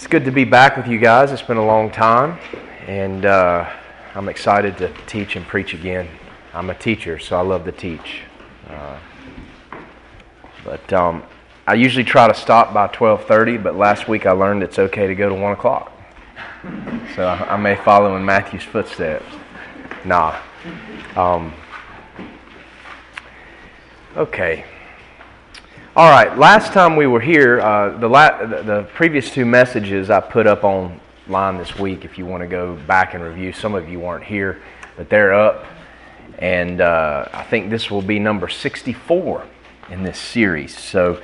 It's good to be back with you guys. It's been a long time, and uh, I'm excited to teach and preach again. I'm a teacher, so I love to teach. Uh, but um, I usually try to stop by 12:30, but last week I learned it's okay to go to one o'clock. So I, I may follow in Matthew's footsteps. Nah. Um, okay. All right, last time we were here, uh, the, la- the previous two messages I put up online this week, if you want to go back and review. Some of you weren't here, but they're up. And uh, I think this will be number 64 in this series. So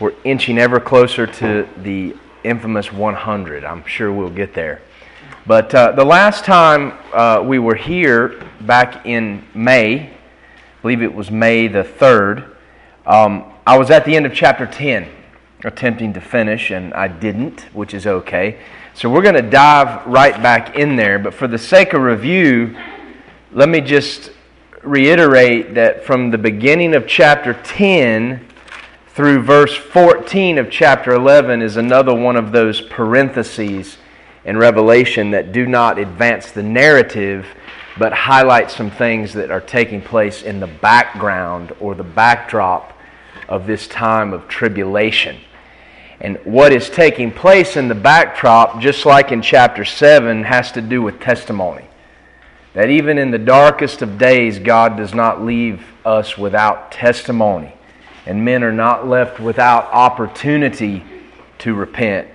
we're inching ever closer to the infamous 100. I'm sure we'll get there. But uh, the last time uh, we were here, back in May, I believe it was May the 3rd, um, I was at the end of chapter 10, attempting to finish, and I didn't, which is okay. So we're going to dive right back in there. But for the sake of review, let me just reiterate that from the beginning of chapter 10 through verse 14 of chapter 11 is another one of those parentheses in Revelation that do not advance the narrative but highlight some things that are taking place in the background or the backdrop of this time of tribulation. And what is taking place in the backdrop, just like in chapter 7, has to do with testimony. That even in the darkest of days, God does not leave us without testimony. And men are not left without opportunity to repent.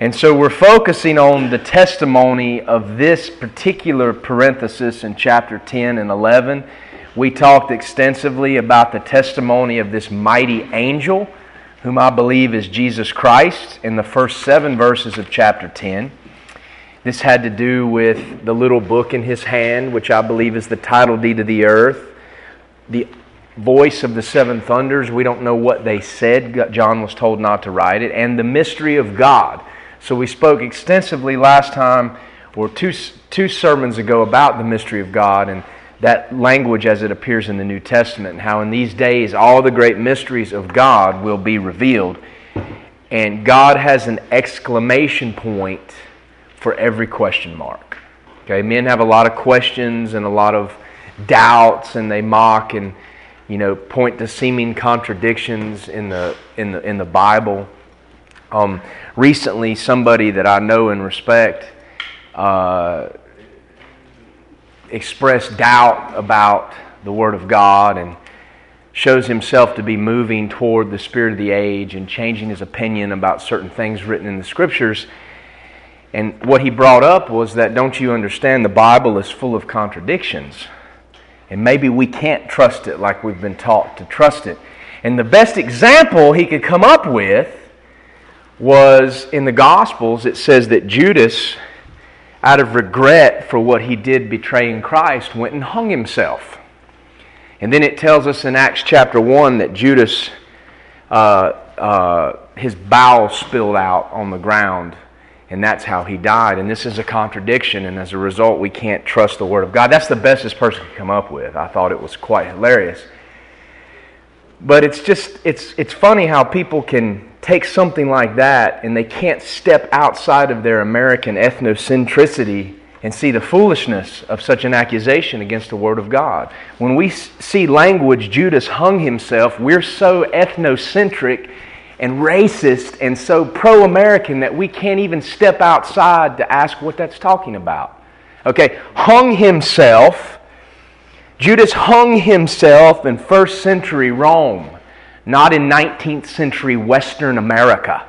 And so we're focusing on the testimony of this particular parenthesis in chapter 10 and 11 we talked extensively about the testimony of this mighty angel, whom I believe is Jesus Christ, in the first seven verses of chapter 10. This had to do with the little book in his hand, which I believe is the title deed of the earth. The voice of the seven thunders, we don't know what they said. John was told not to write it. And the mystery of God. So we spoke extensively last time, or two, two sermons ago, about the mystery of God. And that language as it appears in the New Testament, and how in these days all the great mysteries of God will be revealed. And God has an exclamation point for every question mark. Okay, men have a lot of questions and a lot of doubts, and they mock and you know point to seeming contradictions in the in the in the Bible. Um, recently, somebody that I know and respect. Uh, expressed doubt about the Word of God and shows himself to be moving toward the spirit of the age and changing his opinion about certain things written in the Scriptures. And what he brought up was that, don't you understand, the Bible is full of contradictions. And maybe we can't trust it like we've been taught to trust it. And the best example he could come up with was in the Gospels, it says that Judas out of regret for what he did betraying Christ, went and hung himself. And then it tells us in Acts chapter 1 that Judas, uh, uh, his bowels spilled out on the ground, and that's how he died. And this is a contradiction, and as a result, we can't trust the Word of God. That's the best this person could come up with. I thought it was quite hilarious. But it's just, it's, it's funny how people can take something like that and they can't step outside of their American ethnocentricity and see the foolishness of such an accusation against the Word of God. When we see language, Judas hung himself, we're so ethnocentric and racist and so pro American that we can't even step outside to ask what that's talking about. Okay, hung himself. Judas hung himself in first century Rome not in 19th century Western America.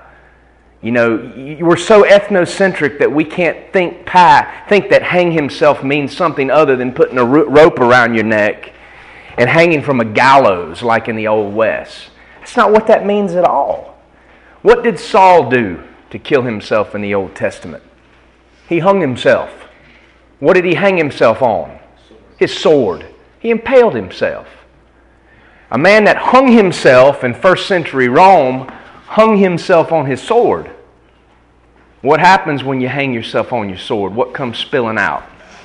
You know, we're so ethnocentric that we can't think, think that hang himself means something other than putting a rope around your neck and hanging from a gallows like in the Old West. That's not what that means at all. What did Saul do to kill himself in the Old Testament? He hung himself. What did he hang himself on? His sword. He impaled himself. A man that hung himself in first century Rome hung himself on his sword. What happens when you hang yourself on your sword? What comes spilling out?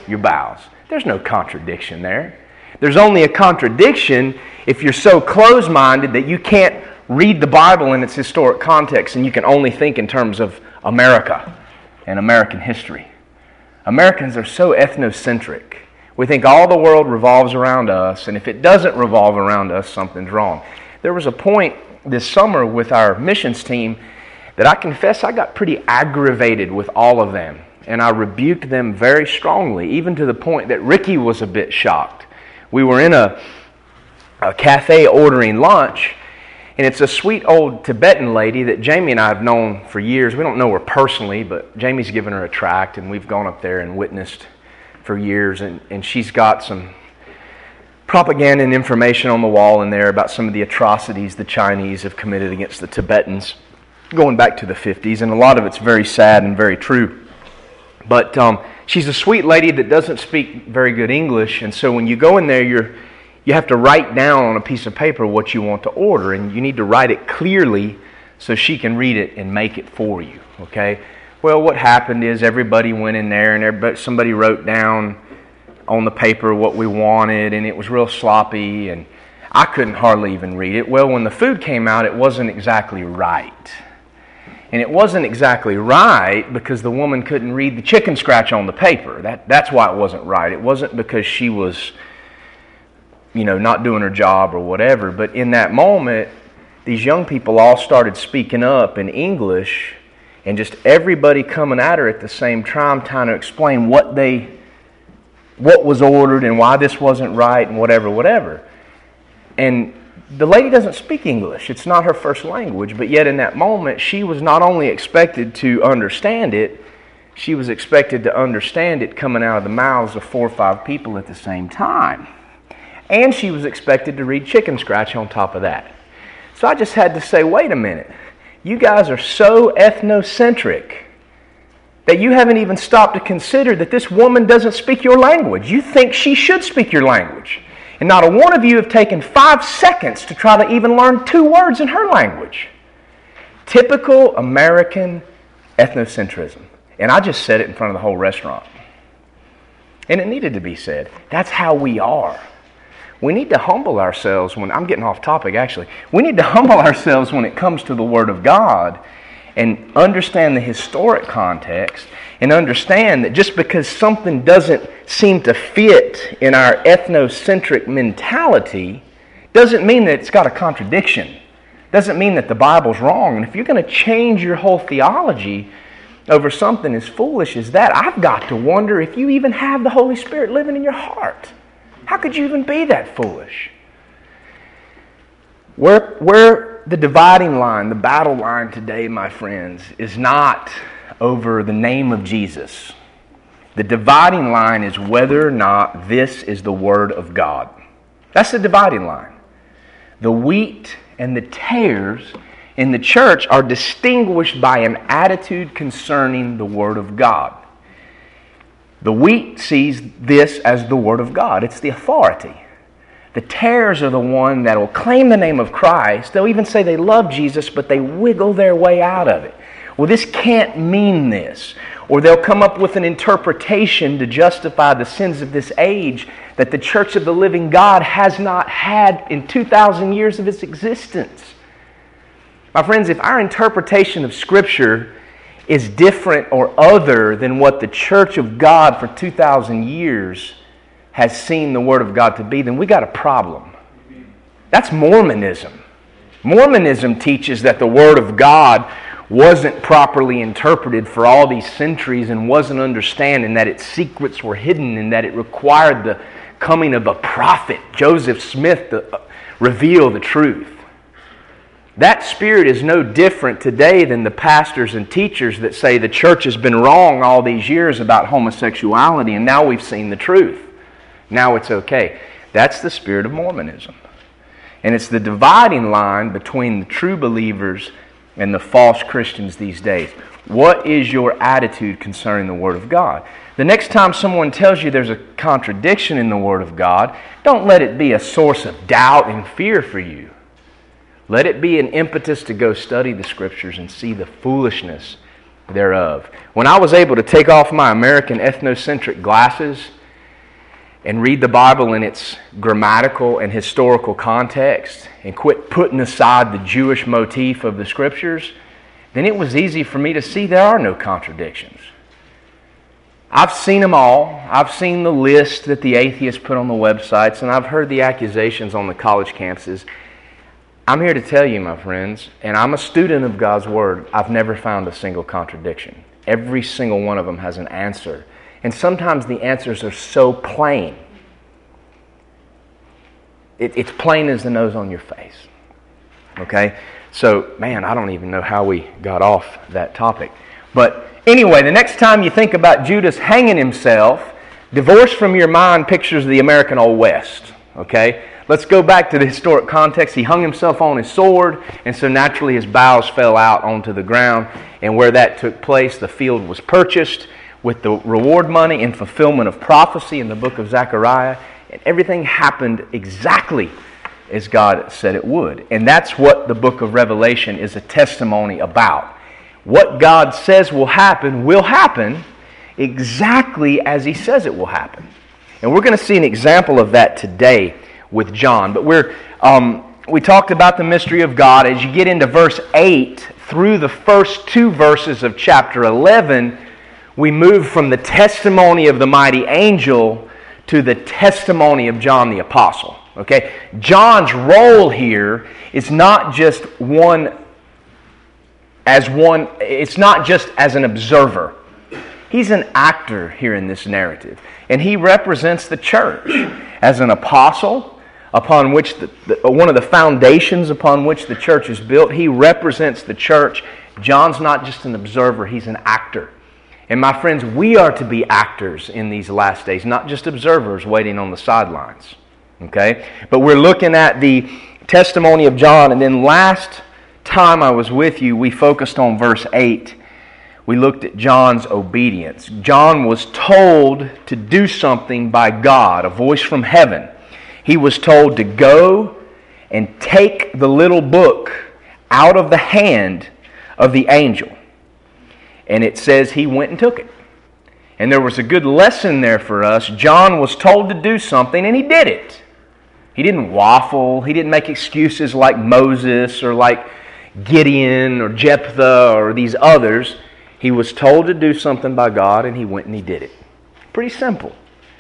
Your bowels. There's no contradiction there. There's only a contradiction if you're so close minded that you can't read the Bible in its historic context and you can only think in terms of America and American history. Americans are so ethnocentric. We think all the world revolves around us, and if it doesn't revolve around us, something's wrong. There was a point this summer with our missions team that I confess I got pretty aggravated with all of them. And I rebuked them very strongly, even to the point that Ricky was a bit shocked. We were in a, a cafe ordering lunch, and it's a sweet old Tibetan lady that Jamie and I have known for years. We don't know her personally, but Jamie's given her a tract, and we've gone up there and witnessed for years. And, and she's got some propaganda and information on the wall in there about some of the atrocities the Chinese have committed against the Tibetans going back to the 50s, and a lot of it's very sad and very true. But um, she's a sweet lady that doesn't speak very good English, and so when you go in there, you're, you have to write down on a piece of paper what you want to order, and you need to write it clearly so she can read it and make it for you. Okay? Well, what happened is everybody went in there, and everybody, somebody wrote down on the paper what we wanted, and it was real sloppy, and I couldn't hardly even read it. Well, when the food came out, it wasn't exactly right. And it wasn't exactly right because the woman couldn't read the chicken scratch on the paper. That, that's why it wasn't right. It wasn't because she was, you know, not doing her job or whatever. But in that moment, these young people all started speaking up in English and just everybody coming at her at the same time trying to explain what they what was ordered and why this wasn't right and whatever whatever and the lady doesn't speak English. It's not her first language, but yet in that moment, she was not only expected to understand it, she was expected to understand it coming out of the mouths of four or five people at the same time. And she was expected to read chicken scratch on top of that. So I just had to say, wait a minute. You guys are so ethnocentric that you haven't even stopped to consider that this woman doesn't speak your language. You think she should speak your language. And not a one of you have taken five seconds to try to even learn two words in her language. Typical American ethnocentrism. And I just said it in front of the whole restaurant. And it needed to be said. That's how we are. We need to humble ourselves when, I'm getting off topic actually. We need to humble ourselves when it comes to the Word of God and understand the historic context and understand that just because something doesn't seem to fit in our ethnocentric mentality doesn't mean that it's got a contradiction. Doesn't mean that the Bible's wrong. And if you're going to change your whole theology over something as foolish as that, I've got to wonder if you even have the Holy Spirit living in your heart. How could you even be that foolish? Where, where the dividing line, the battle line today, my friends, is not over the name of Jesus. The dividing line is whether or not this is the Word of God. That's the dividing line. The wheat and the tares in the church are distinguished by an attitude concerning the Word of God. The wheat sees this as the Word of God, it's the authority. The tares are the one that will claim the name of Christ. They'll even say they love Jesus, but they wiggle their way out of it. Well, this can't mean this. Or they'll come up with an interpretation to justify the sins of this age that the church of the living God has not had in 2,000 years of its existence. My friends, if our interpretation of Scripture is different or other than what the church of God for 2,000 years has seen the Word of God to be, then we got a problem. That's Mormonism. Mormonism teaches that the Word of God wasn't properly interpreted for all these centuries and wasn't understanding that its secrets were hidden and that it required the coming of a prophet, Joseph Smith, to uh, reveal the truth. That spirit is no different today than the pastors and teachers that say the church has been wrong all these years about homosexuality and now we've seen the truth. Now it's okay. That's the spirit of Mormonism. And it's the dividing line between the true believers and the false Christians these days. What is your attitude concerning the Word of God? The next time someone tells you there's a contradiction in the Word of God, don't let it be a source of doubt and fear for you. Let it be an impetus to go study the Scriptures and see the foolishness thereof. When I was able to take off my American ethnocentric glasses and read the Bible in its grammatical and historical context and quit putting aside the Jewish motif of the scriptures then it was easy for me to see there are no contradictions. I've seen them all. I've seen the list that the atheists put on the websites, and I've heard the accusations on the college campuses. I'm here to tell you, my friends, and I'm a student of God's Word, I've never found a single contradiction. Every single one of them has an answer. And sometimes the answers are so plain. It, it's plain as the nose on your face. Okay? So, man, I don't even know how we got off that topic. But Anyway, the next time you think about Judas hanging himself, divorce from your mind pictures of the American Old West. Okay? Let's go back to the historic context. He hung himself on his sword, and so naturally his bowels fell out onto the ground. And where that took place, the field was purchased with the reward money in fulfillment of prophecy in the book of Zechariah. And everything happened exactly as God said it would. And that's what the book of Revelation is a testimony about what God says will happen will happen exactly as He says it will happen. And we're going to see an example of that today with John. But we're, um, we talked about the mystery of God. As you get into verse 8 through the first two verses of chapter 11, we move from the testimony of the mighty angel to the testimony of John the Apostle. Okay? John's role here is not just one as one, it's not just as an observer. He's an actor here in this narrative. And he represents the church as an apostle upon which the, the, uh, one of the foundations upon which the church is built. He represents the church. John's not just an observer, he's an actor. And my friends, we are to be actors in these last days, not just observers waiting on the sidelines. Okay? But we're looking at the testimony of John. And then last time I was with you, we focused on verse 8. We looked at John's obedience. John was told to do something by God, a voice from heaven. He was told to go and take the little book out of the hand of the angel. And it says he went and took it. And there was a good lesson there for us. John was told to do something, and he did it. He didn't waffle. He didn't make excuses like Moses or like Gideon or Jephthah or these others. He was told to do something by God and he went and he did it. Pretty simple.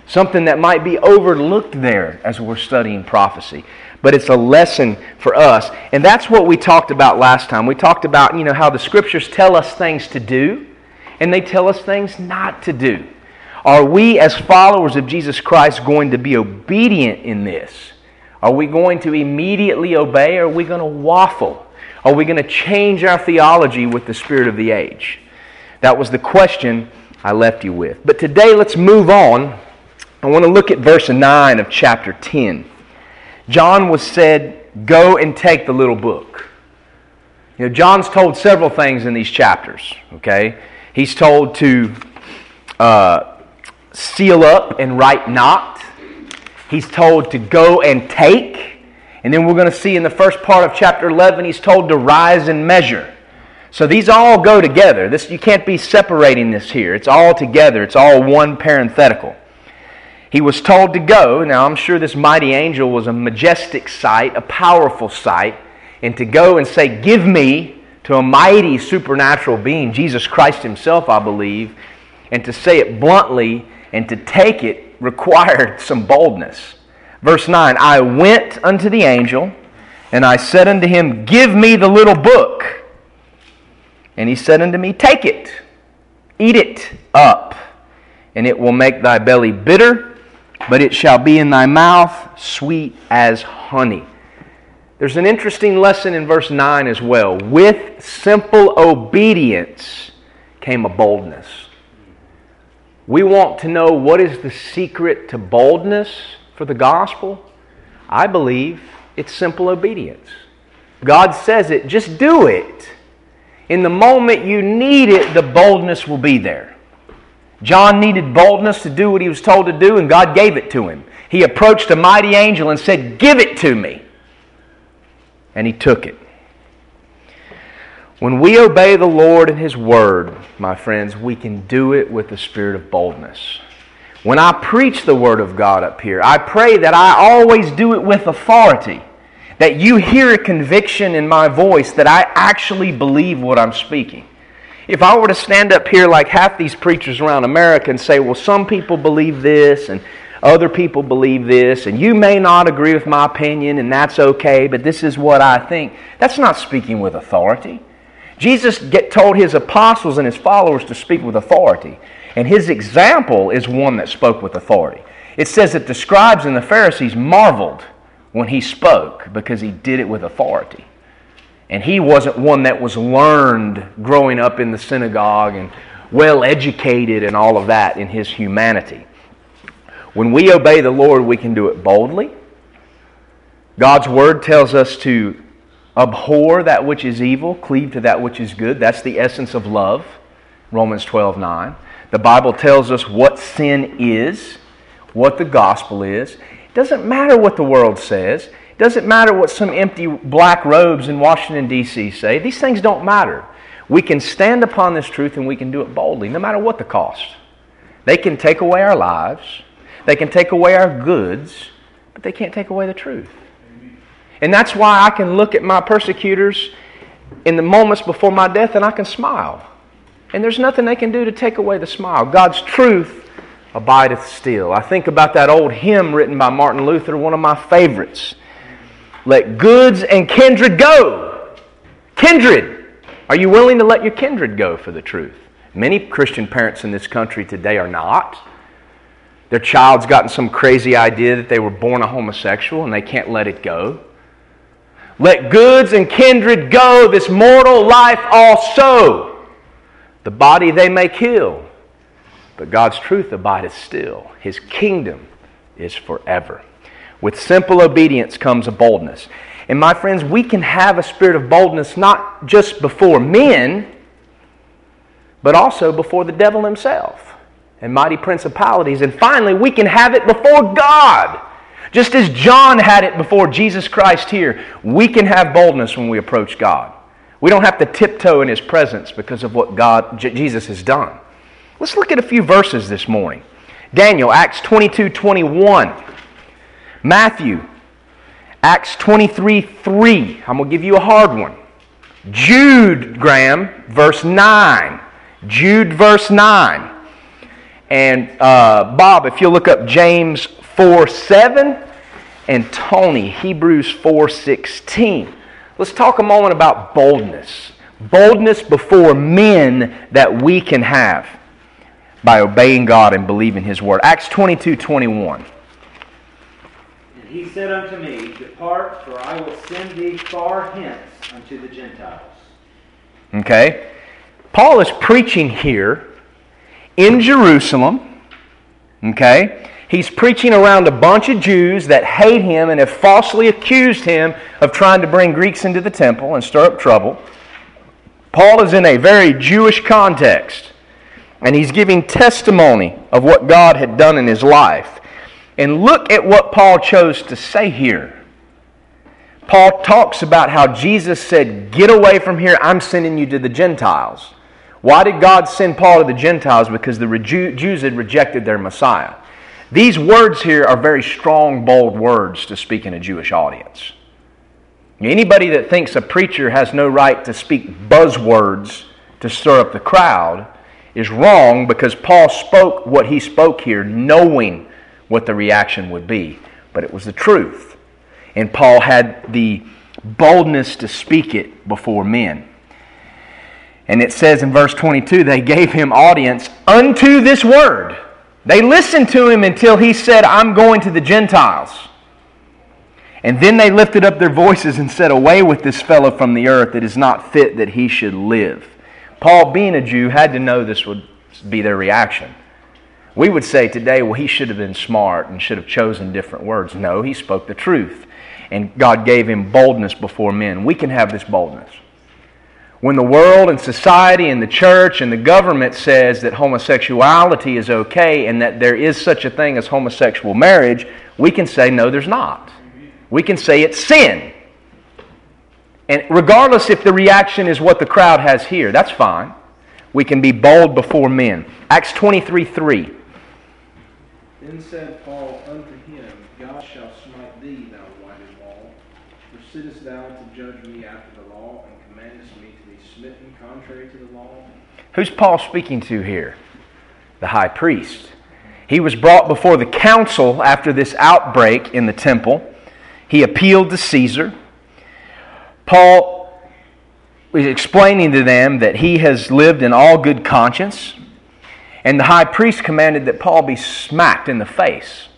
Something that might be overlooked there as we're studying prophecy. But it's a lesson for us. And that's what we talked about last time. We talked about, you know, how the scriptures tell us things to do and they tell us things not to do. Are we, as followers of Jesus Christ, going to be obedient in this? Are we going to immediately obey or are we going to waffle? Are we going to change our theology with the spirit of the age? That was the question I left you with. But today, let's move on. I want to look at verse 9 of chapter 10. John was said, Go and take the little book. You know, John's told several things in these chapters, okay? He's told to uh, seal up and write not. He's told to go and take. And then we're going to see in the first part of chapter 11, he's told to rise and measure. So these all go together. This, you can't be separating this here. It's all together, it's all one parenthetical. He was told to go. Now, I'm sure this mighty angel was a majestic sight, a powerful sight. And to go and say, Give me to a mighty supernatural being, Jesus Christ Himself, I believe, and to say it bluntly and to take it required some boldness. Verse 9 I went unto the angel, and I said unto him, Give me the little book. And he said unto me, Take it, eat it up, and it will make thy belly bitter, but it shall be in thy mouth sweet as honey. There's an interesting lesson in verse 9 as well. With simple obedience came a boldness. We want to know what is the secret to boldness for the gospel? I believe it's simple obedience. God says it, just do it. In the moment you need it, the boldness will be there. John needed boldness to do what he was told to do, and God gave it to him. He approached a mighty angel and said, Give it to me. And he took it. When we obey the Lord and His Word, my friends, we can do it with the spirit of boldness. When I preach the Word of God up here, I pray that I always do it with authority. That you hear a conviction in my voice that I actually believe what I'm speaking. If I were to stand up here like half these preachers around America and say, well, some people believe this and other people believe this, and you may not agree with my opinion, and that's okay, but this is what I think, that's not speaking with authority. Jesus get, told his apostles and his followers to speak with authority, and his example is one that spoke with authority. It says that the scribes and the Pharisees marveled when he spoke because he did it with authority. And he wasn't one that was learned growing up in the synagogue and well educated and all of that in his humanity. When we obey the Lord, we can do it boldly. God's word tells us to abhor that which is evil, cleave to that which is good. That's the essence of love. Romans 12 9. The Bible tells us what sin is, what the gospel is. It doesn't matter what the world says. Doesn't matter what some empty black robes in Washington, D.C. say. These things don't matter. We can stand upon this truth and we can do it boldly, no matter what the cost. They can take away our lives, they can take away our goods, but they can't take away the truth. And that's why I can look at my persecutors in the moments before my death and I can smile. And there's nothing they can do to take away the smile. God's truth abideth still. I think about that old hymn written by Martin Luther, one of my favorites. Let goods and kindred go. Kindred. Are you willing to let your kindred go for the truth? Many Christian parents in this country today are not. Their child's gotten some crazy idea that they were born a homosexual and they can't let it go. Let goods and kindred go, this mortal life also. The body they may kill, but God's truth abideth still. His kingdom is forever. With simple obedience comes a boldness. And my friends, we can have a spirit of boldness not just before men, but also before the devil himself and mighty principalities. And finally, we can have it before God. Just as John had it before Jesus Christ here, we can have boldness when we approach God. We don't have to tiptoe in his presence because of what God Jesus has done. Let's look at a few verses this morning. Daniel, Acts 22 21. Matthew, Acts 23 3. I'm going to give you a hard one. Jude, Graham, verse 9. Jude, verse 9. And uh, Bob, if you'll look up James 4 7, and Tony, Hebrews 4 16. Let's talk a moment about boldness. Boldness before men that we can have by obeying God and believing His Word. Acts 22 21 he said unto me, Depart, for I will send thee far hence unto the Gentiles. Okay? Paul is preaching here in Jerusalem. Okay? He's preaching around a bunch of Jews that hate him and have falsely accused him of trying to bring Greeks into the temple and stir up trouble. Paul is in a very Jewish context, and he's giving testimony of what God had done in his life. And look at what Paul chose to say here. Paul talks about how Jesus said, Get away from here, I'm sending you to the Gentiles. Why did God send Paul to the Gentiles? Because the Jews had rejected their Messiah. These words here are very strong, bold words to speak in a Jewish audience. Anybody that thinks a preacher has no right to speak buzzwords to stir up the crowd is wrong because Paul spoke what he spoke here knowing what the reaction would be. But it was the truth. And Paul had the boldness to speak it before men. And it says in verse 22 they gave him audience unto this word. They listened to him until he said, I'm going to the Gentiles. And then they lifted up their voices and said, Away with this fellow from the earth. It is not fit that he should live. Paul, being a Jew, had to know this would be their reaction. We would say today, well, he should have been smart and should have chosen different words. No, he spoke the truth. And God gave him boldness before men. We can have this boldness. When the world and society and the church and the government says that homosexuality is okay and that there is such a thing as homosexual marriage, we can say, no, there's not. We can say it's sin. And regardless if the reaction is what the crowd has here, that's fine. We can be bold before men. Acts 23 3. Then said Paul unto him, God shall smite thee, thou whited wall. For sittest thou to judge me after the law, and commandest me to be smitten contrary to the law? Who's Paul speaking to here? The high priest. He was brought before the council after this outbreak in the temple. He appealed to Caesar. Paul was explaining to them that he has lived in all good conscience. And the high priest commanded that Paul be smacked in the face.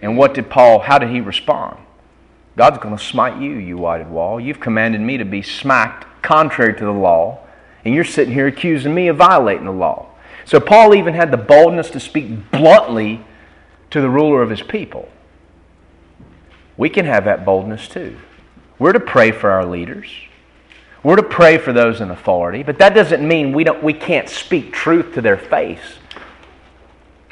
And what did Paul, how did he respond? God's going to smite you, you whited wall. You've commanded me to be smacked contrary to the law, and you're sitting here accusing me of violating the law. So Paul even had the boldness to speak bluntly to the ruler of his people. We can have that boldness too. We're to pray for our leaders. We're to pray for those in authority, but that doesn't mean we, don't, we can't speak truth to their face.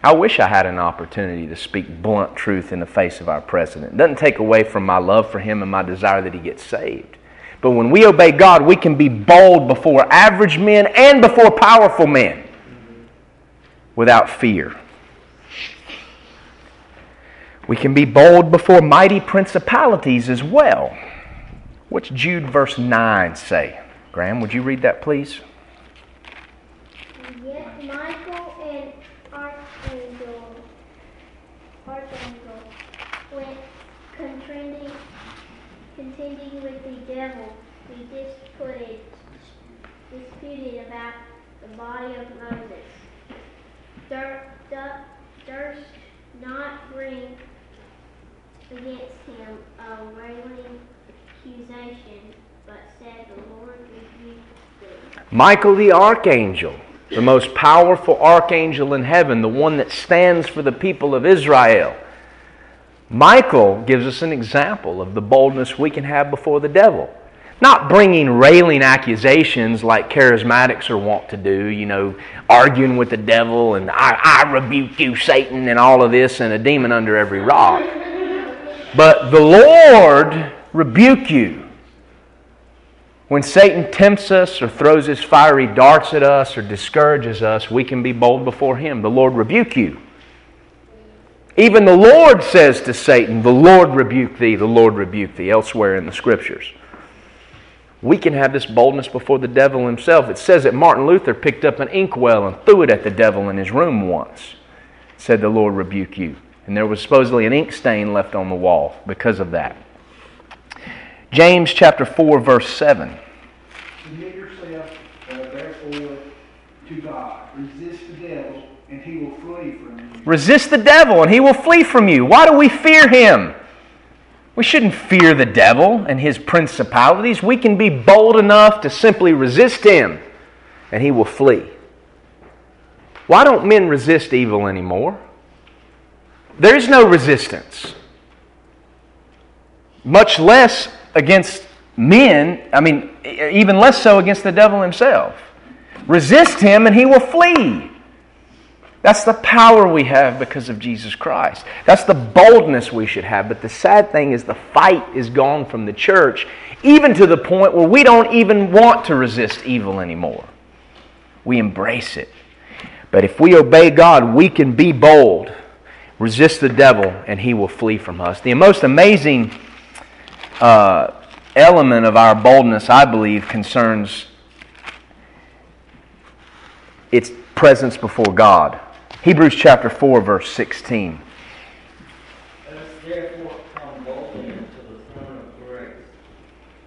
I wish I had an opportunity to speak blunt truth in the face of our president. It doesn't take away from my love for him and my desire that he gets saved. But when we obey God, we can be bold before average men and before powerful men without fear. We can be bold before mighty principalities as well. What's Jude verse 9 say? Graham, would you read that, please? Yet Michael and Archangel, Archangel went contending, contending with the devil. He disputed, disputed about the body of Moses. Dur, dur, durst not bring against him a railing accusation, but said the Lord. Michael the archangel, the most powerful archangel in heaven, the one that stands for the people of Israel. Michael gives us an example of the boldness we can have before the devil. Not bringing railing accusations like charismatics are wont to do, you know, arguing with the devil and I, I rebuke you, Satan, and all of this, and a demon under every rock. But the Lord rebuke you. When Satan tempts us or throws his fiery darts at us or discourages us, we can be bold before him. The Lord rebuke you. Even the Lord says to Satan, The Lord rebuke thee, the Lord rebuke thee, elsewhere in the scriptures. We can have this boldness before the devil himself. It says that Martin Luther picked up an inkwell and threw it at the devil in his room once. Said, The Lord rebuke you. And there was supposedly an ink stain left on the wall because of that. James chapter 4, verse 7. Submit yourself, uh, therefore, to God. Resist the devil, and he will flee from you. Resist the devil, and he will flee from you. Why do we fear him? We shouldn't fear the devil and his principalities. We can be bold enough to simply resist him, and he will flee. Why don't men resist evil anymore? There is no resistance, much less against men, I mean, even less so against the devil himself. Resist him, and he will flee. That's the power we have because of Jesus Christ. That's the boldness we should have. But the sad thing is, the fight is gone from the church, even to the point where we don't even want to resist evil anymore. We embrace it. But if we obey God, we can be bold, resist the devil, and he will flee from us. The most amazing uh, element of our boldness, I believe, concerns its presence before God. Hebrews chapter 4, verse 16. Let us therefore come boldly unto the throne of grace,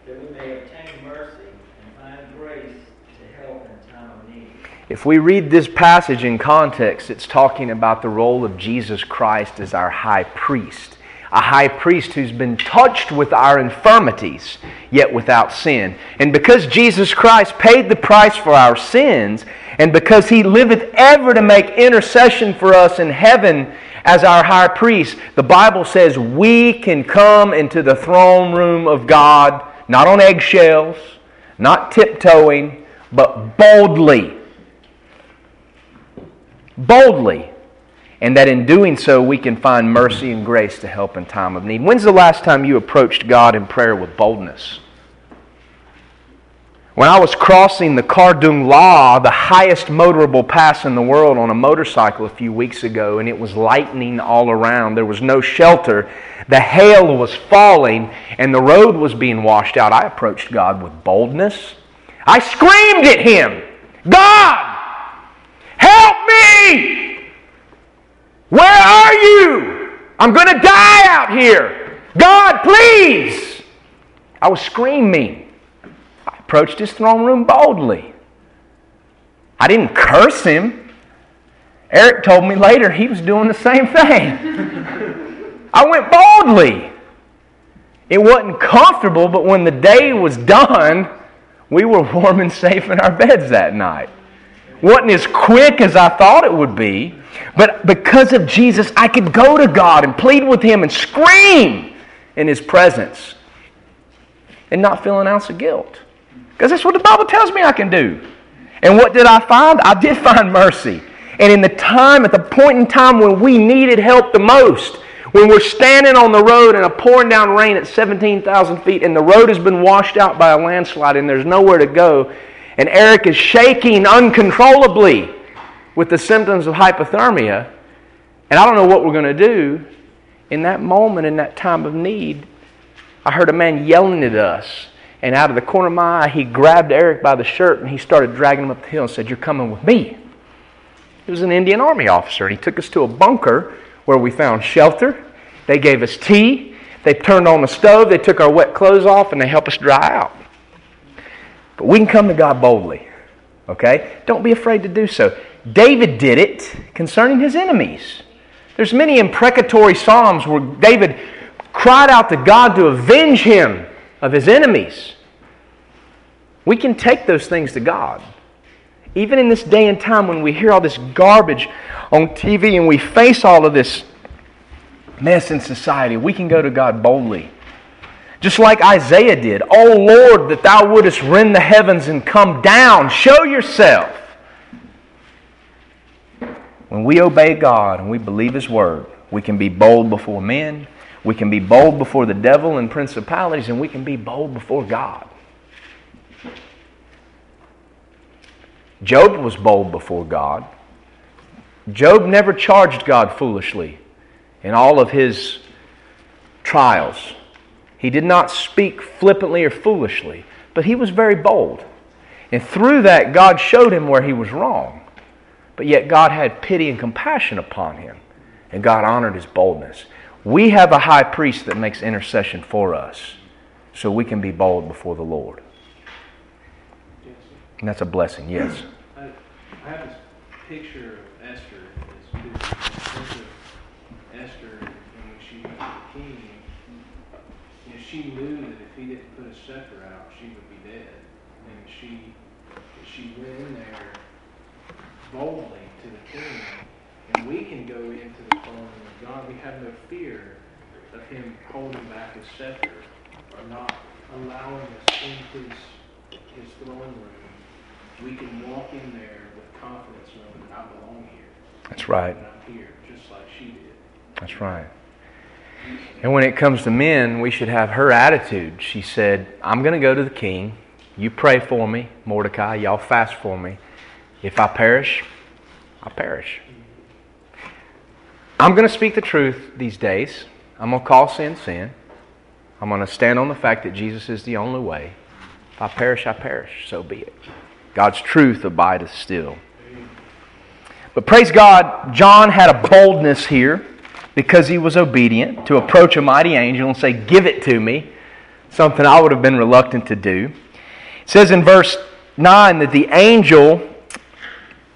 that we may obtain mercy and find grace to help in time of need. If we read this passage in context, it's talking about the role of Jesus Christ as our high priest. A high priest who's been touched with our infirmities, yet without sin. And because Jesus Christ paid the price for our sins, and because he liveth ever to make intercession for us in heaven as our high priest, the Bible says we can come into the throne room of God, not on eggshells, not tiptoeing, but boldly boldly, and that in doing so we can find mercy and grace to help in time of need. When's the last time you approached God in prayer with boldness? When I was crossing the Kardung La, the highest motorable pass in the world, on a motorcycle a few weeks ago, and it was lightning all around, there was no shelter. The hail was falling, and the road was being washed out. I approached God with boldness. I screamed at Him, God, help me! Where are you? I'm going to die out here. God, please! I was screaming I approached his throne room boldly. I didn't curse him. Eric told me later he was doing the same thing. I went boldly. It wasn't comfortable, but when the day was done, we were warm and safe in our beds that night. Wasn't as quick as I thought it would be, but because of Jesus, I could go to God and plead with Him and scream in His presence and not feel an ounce of guilt. Because that's what the Bible tells me I can do. And what did I find? I did find mercy. And in the time, at the point in time when we needed help the most, when we're standing on the road in a pouring down rain at 17,000 feet and the road has been washed out by a landslide and there's nowhere to go, and Eric is shaking uncontrollably with the symptoms of hypothermia, and I don't know what we're going to do, in that moment, in that time of need, I heard a man yelling at us and out of the corner of my eye, he grabbed Eric by the shirt and he started dragging him up the hill and said, You're coming with me. He was an Indian Army officer, and he took us to a bunker where we found shelter. They gave us tea. They turned on the stove. They took our wet clothes off, and they helped us dry out. But we can come to God boldly. Okay? Don't be afraid to do so. David did it concerning his enemies. There's many imprecatory psalms where David cried out to God to avenge him of his enemies. We can take those things to God. Even in this day and time when we hear all this garbage on TV and we face all of this mess in society, we can go to God boldly. Just like Isaiah did. Oh Lord, that thou wouldest rend the heavens and come down. Show yourself. When we obey God and we believe His word, we can be bold before men we can be bold before the devil and principalities, and we can be bold before God. Job was bold before God. Job never charged God foolishly in all of his trials. He did not speak flippantly or foolishly, but he was very bold. And through that, God showed him where he was wrong. But yet, God had pity and compassion upon him, and God honored his boldness. We have a high priest that makes intercession for us so we can be bold before the Lord. And that's a blessing, yes. I, have this picture of Esther, this picture of Esther, and when she went to the king, you know, she knew that if he didn't put a scepter out, she would be dead. And she, she went in there boldly to the king, and we can go into the throne of God, we have no fear of him holding back his scepter or not allowing us in his, his throne room. We can walk in there with confidence knowing that I belong here. That's right. And I'm here, just like she did. That's right. And when it comes to men, we should have her attitude. She said, I'm going to go to the king. You pray for me, Mordecai. Y'all fast for me. If I perish, I perish. I'm going to speak the truth these days. I'm going to call sin sin. I'm going to stand on the fact that Jesus is the only way. If I perish, I perish. So be it. God's truth abideth still. But praise God, John had a boldness here because he was obedient to approach a mighty angel and say, Give it to me. Something I would have been reluctant to do. It says in verse 9 that the angel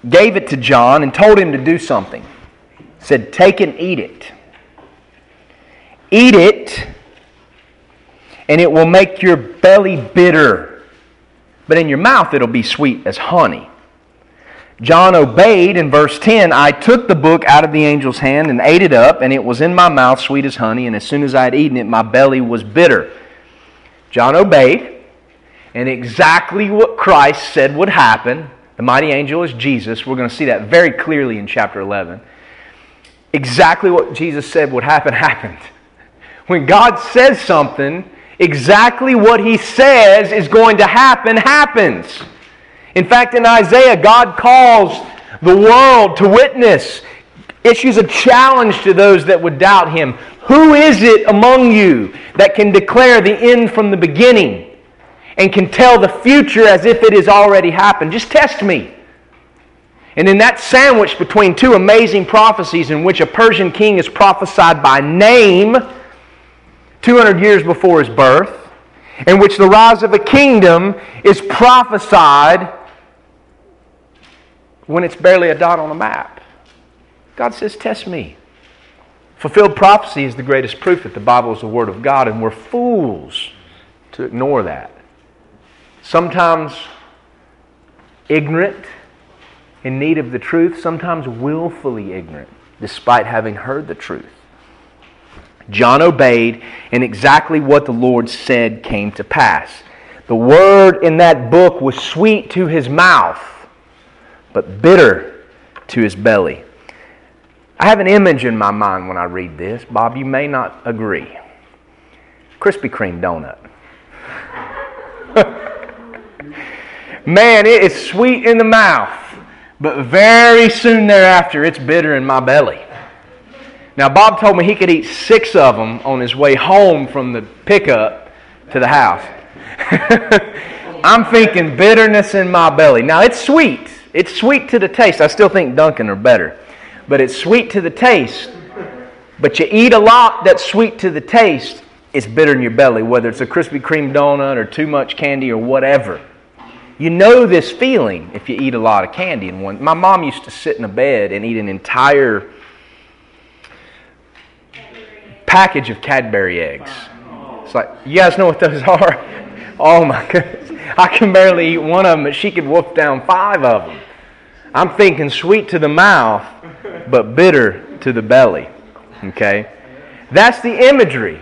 gave it to John and told him to do something said, Take and eat it. Eat it, and it will make your belly bitter, but in your mouth it'll be sweet as honey. John obeyed in verse 10 I took the book out of the angel's hand and ate it up, and it was in my mouth sweet as honey, and as soon as I had eaten it, my belly was bitter. John obeyed, and exactly what Christ said would happen. The mighty angel is Jesus. We're going to see that very clearly in chapter 11 exactly what Jesus said would happen happened. When God says something, Exactly what he says is going to happen happens. In fact, in Isaiah, God calls the world to witness, issues a challenge to those that would doubt him. Who is it among you that can declare the end from the beginning and can tell the future as if it has already happened? Just test me. And in that sandwich between two amazing prophecies in which a Persian king is prophesied by name 200 years before his birth, in which the rise of a kingdom is prophesied when it's barely a dot on a map. God says, Test me. Fulfilled prophecy is the greatest proof that the Bible is the Word of God, and we're fools to ignore that. Sometimes ignorant, in need of the truth, sometimes willfully ignorant, despite having heard the truth. John obeyed, and exactly what the Lord said came to pass. The word in that book was sweet to his mouth, but bitter to his belly. I have an image in my mind when I read this. Bob, you may not agree. Krispy Kreme donut. Man, it is sweet in the mouth, but very soon thereafter, it's bitter in my belly. Now, Bob told me he could eat six of them on his way home from the pickup to the house. I'm thinking bitterness in my belly. Now, it's sweet. It's sweet to the taste. I still think Dunkin' are better. But it's sweet to the taste. But you eat a lot that's sweet to the taste, it's bitter in your belly, whether it's a Krispy Kreme donut or too much candy or whatever. You know this feeling if you eat a lot of candy in one. My mom used to sit in a bed and eat an entire package of Cadbury eggs. It's like, you guys know what those are? Oh my goodness. I can barely eat one of them, but she could wolf down five of them. I'm thinking sweet to the mouth, but bitter to the belly. Okay? That's the imagery.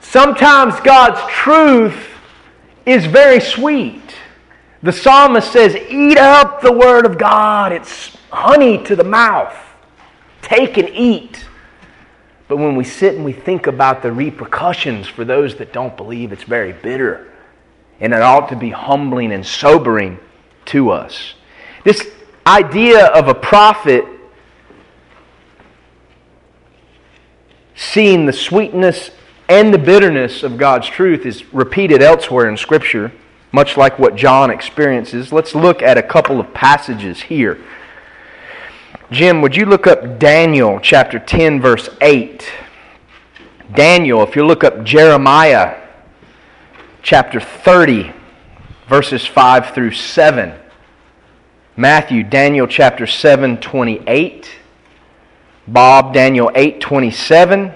Sometimes God's truth is very sweet. The psalmist says, Eat up the word of God. It's honey to the mouth. Take and eat. But when we sit and we think about the repercussions for those that don't believe, it's very bitter. And it ought to be humbling and sobering to us. This idea of a prophet seeing the sweetness and the bitterness of God's truth is repeated elsewhere in Scripture, much like what John experiences. Let's look at a couple of passages here. Jim, would you look up Daniel chapter 10, verse 8? Daniel, if you look up Jeremiah chapter 30, verses 5 through 7. Matthew, Daniel chapter 7, 28. Bob, Daniel 8, 27.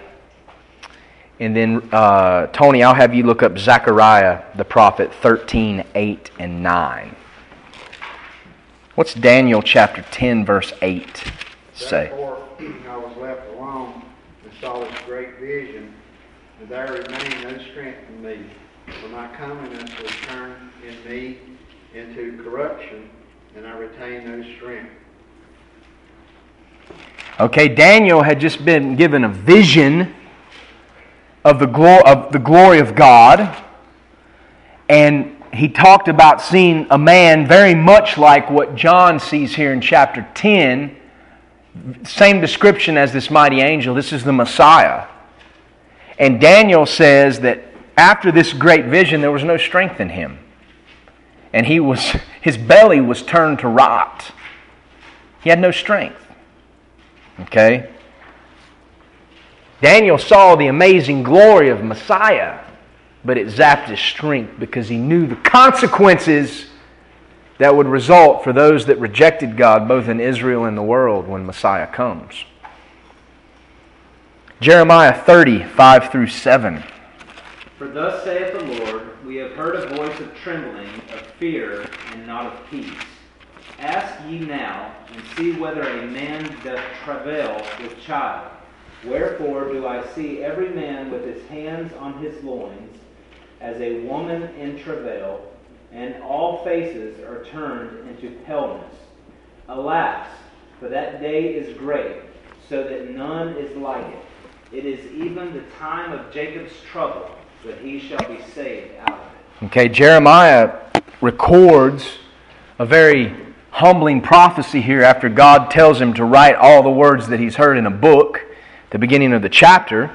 And then, uh, Tony, I'll have you look up Zechariah the prophet 13, 8, and 9. What's Daniel chapter 10, verse 8 say? Therefore, I was left alone and saw this great vision, and there remained no strength in me. For my comeliness was turned in me into corruption, and I retained no strength. Okay, Daniel had just been given a vision of the, glo- of the glory of God, and he talked about seeing a man very much like what John sees here in chapter 10. Same description as this mighty angel. This is the Messiah. And Daniel says that after this great vision, there was no strength in him. And he was, his belly was turned to rot. He had no strength. Okay? Daniel saw the amazing glory of Messiah but it zapped his strength because he knew the consequences that would result for those that rejected God, both in Israel and the world, when Messiah comes. Jeremiah 30, 5 through 7. For thus saith the Lord, We have heard a voice of trembling, of fear, and not of peace. Ask ye now, and see whether a man doth travail with child. Wherefore do I see every man with his hands on his loins, as a woman in travail, and all faces are turned into paleness. Alas, for that day is great, so that none is like it. It is even the time of Jacob's trouble, but he shall be saved out of it. Okay, Jeremiah records a very humbling prophecy here after God tells him to write all the words that he's heard in a book, the beginning of the chapter.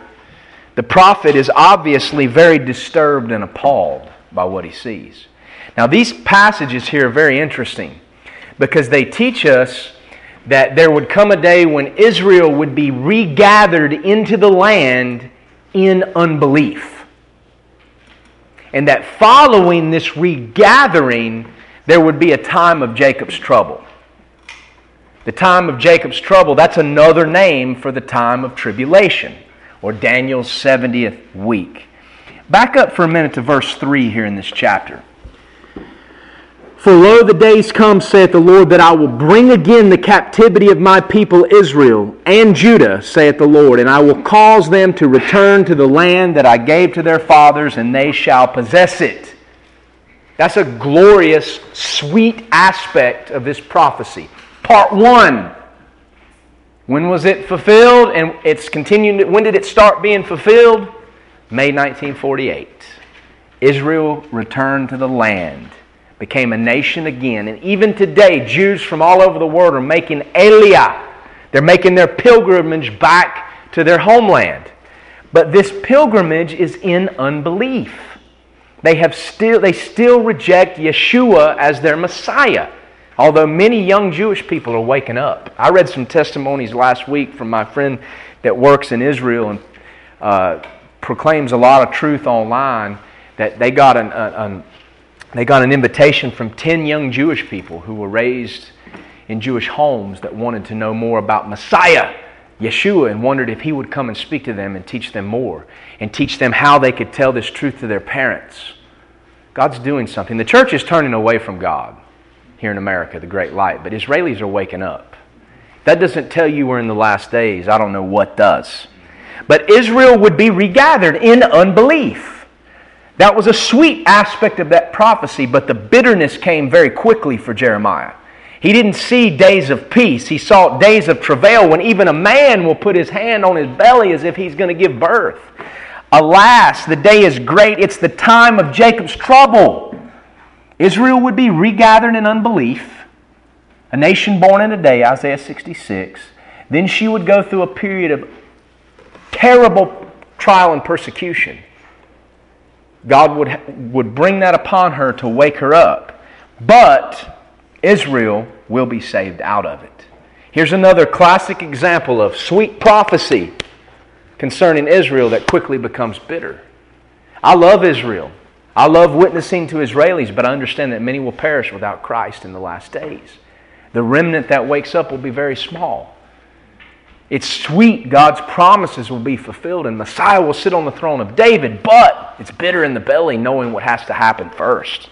The prophet is obviously very disturbed and appalled by what he sees. Now, these passages here are very interesting because they teach us that there would come a day when Israel would be regathered into the land in unbelief. And that following this regathering, there would be a time of Jacob's trouble. The time of Jacob's trouble, that's another name for the time of tribulation, or Daniel's 70th week. Back up for a minute to verse 3 here in this chapter. For lo, the days come, saith the Lord, that I will bring again the captivity of my people Israel and Judah, saith the Lord, and I will cause them to return to the land that I gave to their fathers, and they shall possess it. That's a glorious, sweet aspect of this prophecy. Part one. When was it fulfilled? And it's continued. When did it start being fulfilled? May 1948. Israel returned to the land became a nation again. And even today, Jews from all over the world are making aliyah. They're making their pilgrimage back to their homeland. But this pilgrimage is in unbelief. They, have still, they still reject Yeshua as their Messiah, although many young Jewish people are waking up. I read some testimonies last week from my friend that works in Israel and uh, proclaims a lot of truth online that they got an, an, they got an invitation from 10 young Jewish people who were raised in Jewish homes that wanted to know more about Messiah, Yeshua, and wondered if he would come and speak to them and teach them more and teach them how they could tell this truth to their parents. God's doing something. The church is turning away from God here in America, the great light, but Israelis are waking up. That doesn't tell you we're in the last days. I don't know what does. But Israel would be regathered in unbelief. That was a sweet aspect of that prophecy, but the bitterness came very quickly for Jeremiah. He didn't see days of peace. He saw days of travail when even a man will put his hand on his belly as if he's going to give birth. Alas, the day is great. It's the time of Jacob's trouble. Israel would be regathered in unbelief, a nation born in a day, Isaiah 66. Then she would go through a period of terrible trial and persecution. God would, would bring that upon her to wake her up. But Israel will be saved out of it. Here's another classic example of sweet prophecy concerning Israel that quickly becomes bitter. I love Israel. I love witnessing to Israelis, but I understand that many will perish without Christ in the last days. The remnant that wakes up will be very small. It's sweet. God's promises will be fulfilled, and Messiah will sit on the throne of David, but it's bitter in the belly knowing what has to happen first.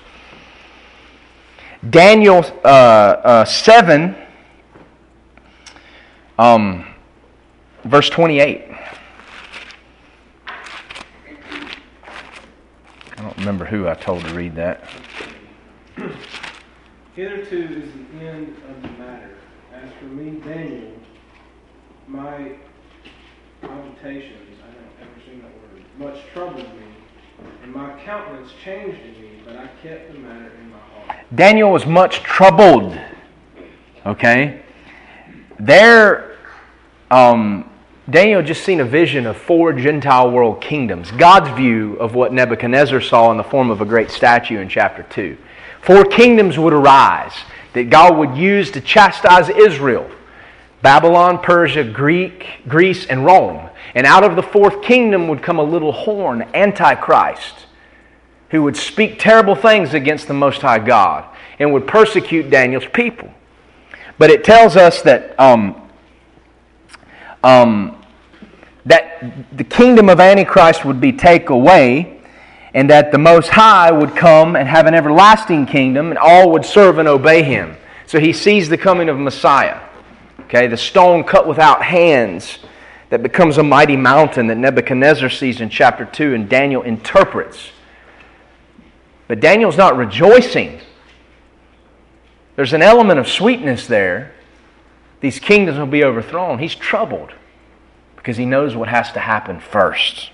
Daniel uh, uh, 7, um, verse 28. I don't remember who I told to read that. Hitherto is the end of the matter. As for me, Daniel, my cogitations, I don't ever seen that word, much troubled me, and my countenance changed in me, but I kept the matter in my heart. Daniel was much troubled. Okay? There, um, Daniel just seen a vision of four Gentile world kingdoms. God's view of what Nebuchadnezzar saw in the form of a great statue in chapter 2. Four kingdoms would arise that God would use to chastise Israel. Babylon, Persia, Greek, Greece, and Rome. And out of the fourth kingdom would come a little horn, Antichrist, who would speak terrible things against the Most High God and would persecute Daniel's people. But it tells us that, um, um, that the kingdom of Antichrist would be taken away and that the Most High would come and have an everlasting kingdom and all would serve and obey him. So he sees the coming of Messiah. Okay, the stone cut without hands that becomes a mighty mountain that Nebuchadnezzar sees in chapter 2 and Daniel interprets. But Daniel's not rejoicing. There's an element of sweetness there. These kingdoms will be overthrown. He's troubled because he knows what has to happen first.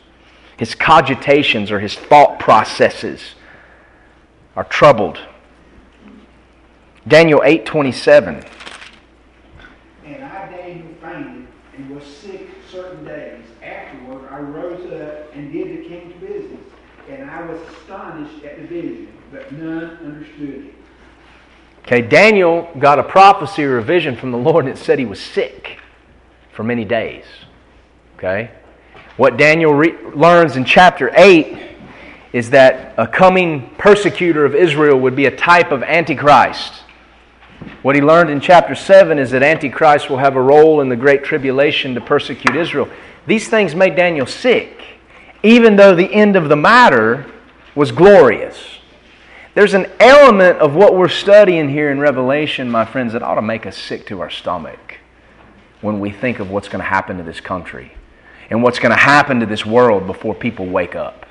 his cogitations or his thought processes are troubled. Daniel 8:27 And I, Daniel, fainted and was sick certain days. Afterward, I rose up and did the king's business, and I was astonished at the vision, but none understood it. Okay, Daniel got a prophecy or a vision from the Lord and it said he was sick for many days. Okay? What Daniel re- learns in chapter 8 is that a coming persecutor of Israel would be a type of Antichrist. What he learned in chapter 7 is that Antichrist will have a role in the Great Tribulation to persecute Israel. These things made Daniel sick, even though the end of the matter was glorious. There's an element of what we're studying here in Revelation, my friends, that ought to make us sick to our stomach when we think of what's going to happen to this country and what's going to happen to this world before people wake up.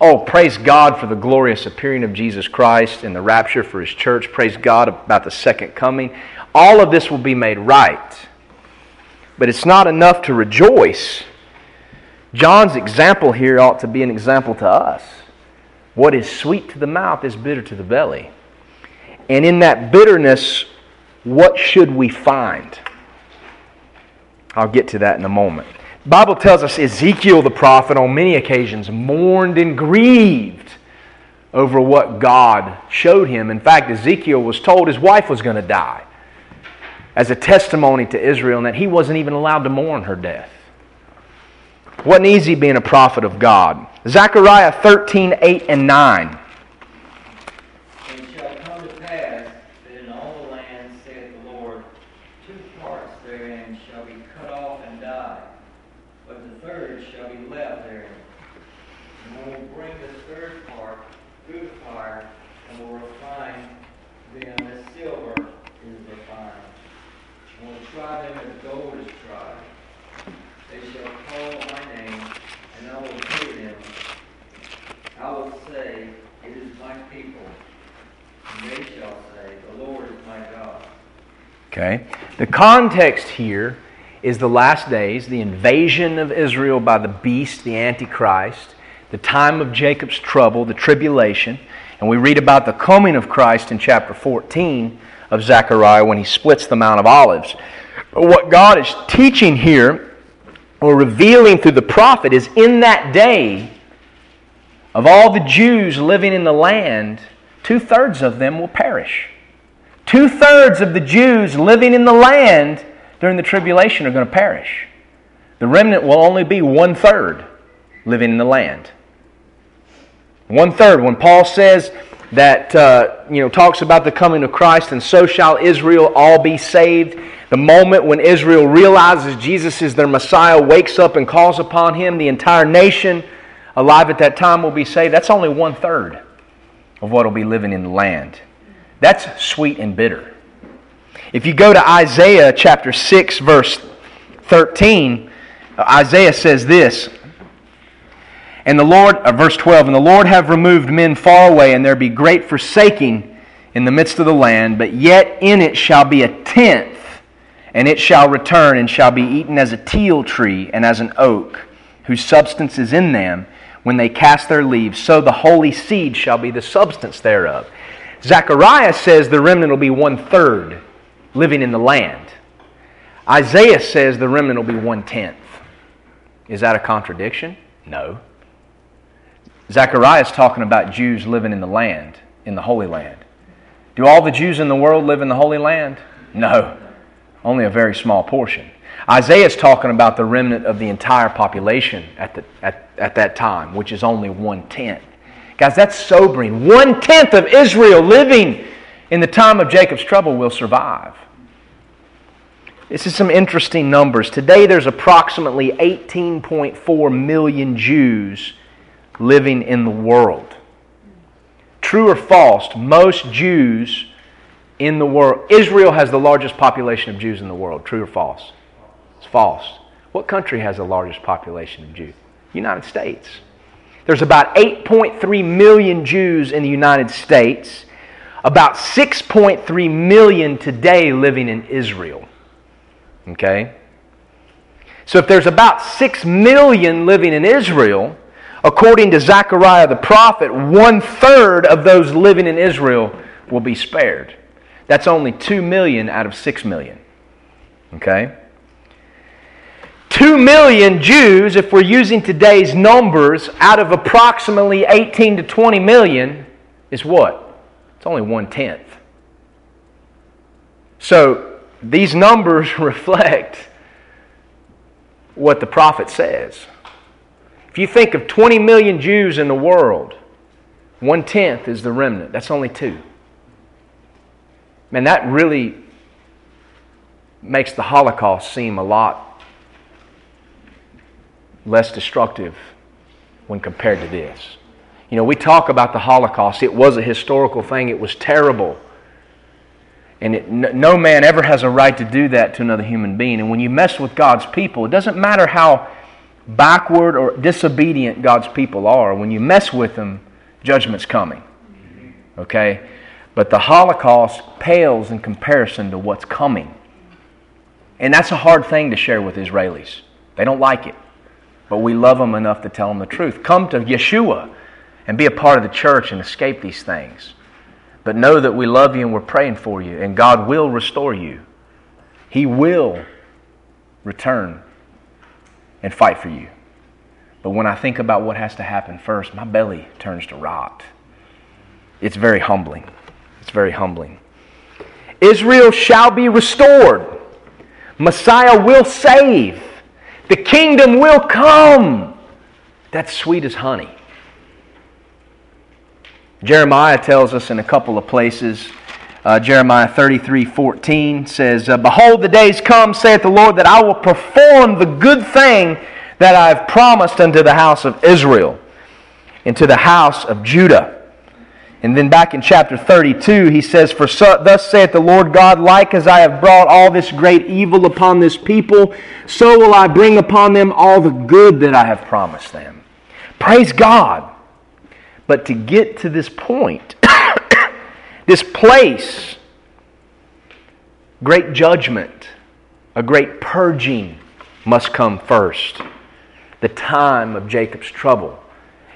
Oh, praise God for the glorious appearing of Jesus Christ and the rapture for his church. Praise God about the second coming. All of this will be made right. But it's not enough to rejoice. John's example here ought to be an example to us. What is sweet to the mouth is bitter to the belly. And in that bitterness, what should we find? I'll get to that in a moment. The Bible tells us Ezekiel the prophet on many occasions mourned and grieved over what God showed him. In fact, Ezekiel was told his wife was going to die as a testimony to Israel and that he wasn't even allowed to mourn her death. Wasn't easy being a prophet of God. Zechariah 13, 8 and 9. And it shall come to pass that in all the land, saith the Lord, two parts therein shall be cut off and die, but the third shall be left therein. And we will bring the third part through the fire, and will refine them as silver is refined. And will try them as gold is tried. They shall call my name, and I will hear them. I will say, It is my people. And they shall say, The Lord is my God. Okay? The context here is the last days, the invasion of Israel by the beast, the Antichrist, the time of Jacob's trouble, the tribulation. And we read about the coming of Christ in chapter 14 of Zechariah when he splits the Mount of Olives. But what God is teaching here, or revealing through the prophet, is in that day, of all the Jews living in the land, two thirds of them will perish. Two thirds of the Jews living in the land during the tribulation are going to perish. The remnant will only be one third living in the land. One third. When Paul says that, uh, you know, talks about the coming of Christ, and so shall Israel all be saved. The moment when Israel realizes Jesus is their Messiah, wakes up and calls upon him, the entire nation alive at that time will be saved. That's only one third of what will be living in the land. That's sweet and bitter. If you go to Isaiah chapter 6, verse 13, Isaiah says this. And the Lord, uh, verse 12, and the Lord have removed men far away, and there be great forsaking in the midst of the land, but yet in it shall be a tenth, and it shall return, and shall be eaten as a teil tree and as an oak, whose substance is in them when they cast their leaves. So the holy seed shall be the substance thereof. Zechariah says the remnant will be one third living in the land. Isaiah says the remnant will be one tenth. Is that a contradiction? No. Zechariah is talking about Jews living in the land, in the Holy Land. Do all the Jews in the world live in the Holy Land? No. Only a very small portion. Isaiah is talking about the remnant of the entire population at, the, at, at that time, which is only one tenth. Guys, that's sobering. One tenth of Israel living in the time of Jacob's trouble will survive. This is some interesting numbers. Today there's approximately 18.4 million Jews living in the world. True or false, most Jews in the world, Israel has the largest population of Jews in the world. True or false? It's false. What country has the largest population of Jews? United States. There's about 8.3 million Jews in the United States, about 6.3 million today living in Israel. Okay? So if there's about 6 million living in Israel, according to Zechariah the prophet, one third of those living in Israel will be spared. That's only 2 million out of 6 million. Okay? 2 million Jews, if we're using today's numbers, out of approximately 18 to 20 million, is what? It's only one tenth. So these numbers reflect what the prophet says. If you think of 20 million Jews in the world, one tenth is the remnant. That's only two. Man, that really makes the Holocaust seem a lot less destructive when compared to this. You know, we talk about the Holocaust. It was a historical thing, it was terrible. And it, no man ever has a right to do that to another human being. And when you mess with God's people, it doesn't matter how backward or disobedient God's people are, when you mess with them, judgment's coming. Okay? But the Holocaust pales in comparison to what's coming. And that's a hard thing to share with Israelis. They don't like it. But we love them enough to tell them the truth. Come to Yeshua and be a part of the church and escape these things. But know that we love you and we're praying for you, and God will restore you. He will return and fight for you. But when I think about what has to happen first, my belly turns to rot. It's very humbling. It's very humbling. Israel shall be restored. Messiah will save. The kingdom will come. That's sweet as honey. Jeremiah tells us in a couple of places. Uh, Jeremiah 33 14 says, uh, Behold, the days come, saith the Lord, that I will perform the good thing that I have promised unto the house of Israel and to the house of Judah. And then back in chapter 32, he says, For so, thus saith the Lord God, like as I have brought all this great evil upon this people, so will I bring upon them all the good that I have promised them. Praise God. But to get to this point, this place, great judgment, a great purging must come first. The time of Jacob's trouble.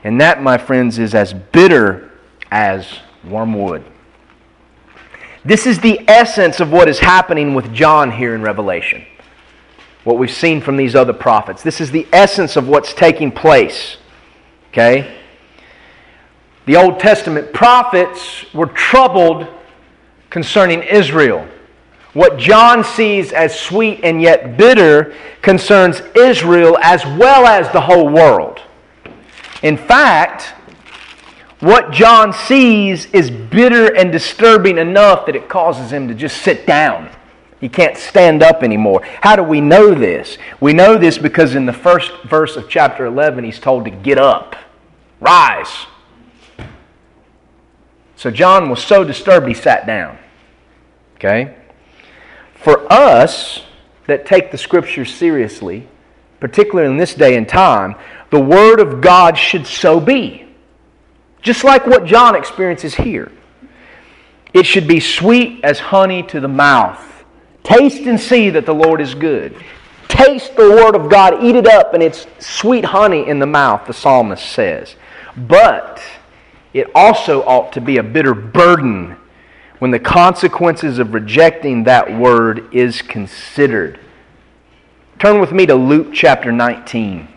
And that, my friends, is as bitter as wormwood. This is the essence of what is happening with John here in Revelation. What we've seen from these other prophets. This is the essence of what's taking place. Okay? The Old Testament prophets were troubled concerning Israel. What John sees as sweet and yet bitter concerns Israel as well as the whole world. In fact, what John sees is bitter and disturbing enough that it causes him to just sit down. He can't stand up anymore. How do we know this? We know this because in the first verse of chapter 11, he's told to get up, rise. So John was so disturbed he sat down. Okay? For us that take the scriptures seriously, particularly in this day and time, the Word of God should so be. Just like what John experiences here. It should be sweet as honey to the mouth. Taste and see that the Lord is good. Taste the Word of God, eat it up, and it's sweet honey in the mouth, the psalmist says. But it also ought to be a bitter burden when the consequences of rejecting that word is considered. Turn with me to Luke chapter 19.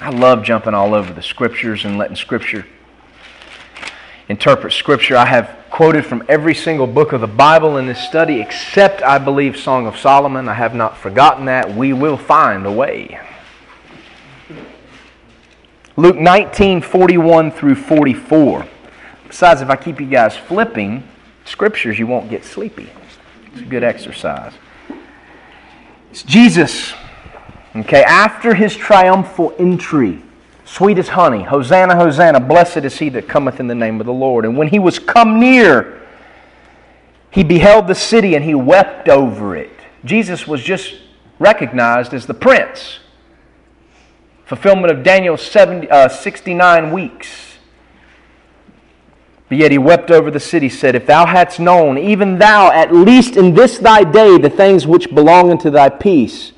I love jumping all over the scriptures and letting scripture interpret scripture. I have quoted from every single book of the Bible in this study except, I believe, Song of Solomon. I have not forgotten that. We will find a way. Luke 19, 41 through 44. Besides, if I keep you guys flipping scriptures, you won't get sleepy. It's a good exercise. It's Jesus, okay, after his triumphal entry, sweet as honey, Hosanna, Hosanna, blessed is he that cometh in the name of the Lord. And when he was come near, he beheld the city and he wept over it. Jesus was just recognized as the prince fulfillment of Daniel's 70, uh, 69 weeks. But yet he wept over the city, said, If thou hadst known, even thou, at least in this thy day, the things which belong unto thy peace,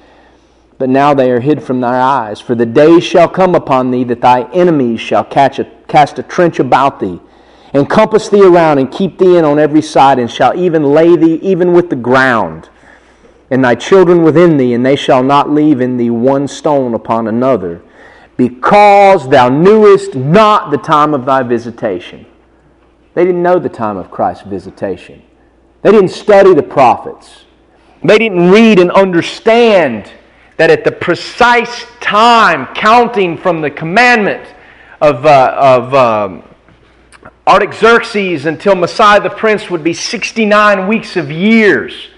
but now they are hid from thy eyes. For the day shall come upon thee that thy enemies shall a, cast a trench about thee, and compass thee around, and keep thee in on every side, and shall even lay thee even with the ground, and thy children within thee, and they shall not leave in thee one stone upon another, because thou knewest not the time of thy visitation. They didn't know the time of Christ's visitation. They didn't study the prophets. They didn't read and understand that at the precise time, counting from the commandment of, uh, of um, Artaxerxes until Messiah the Prince would be 69 weeks of years.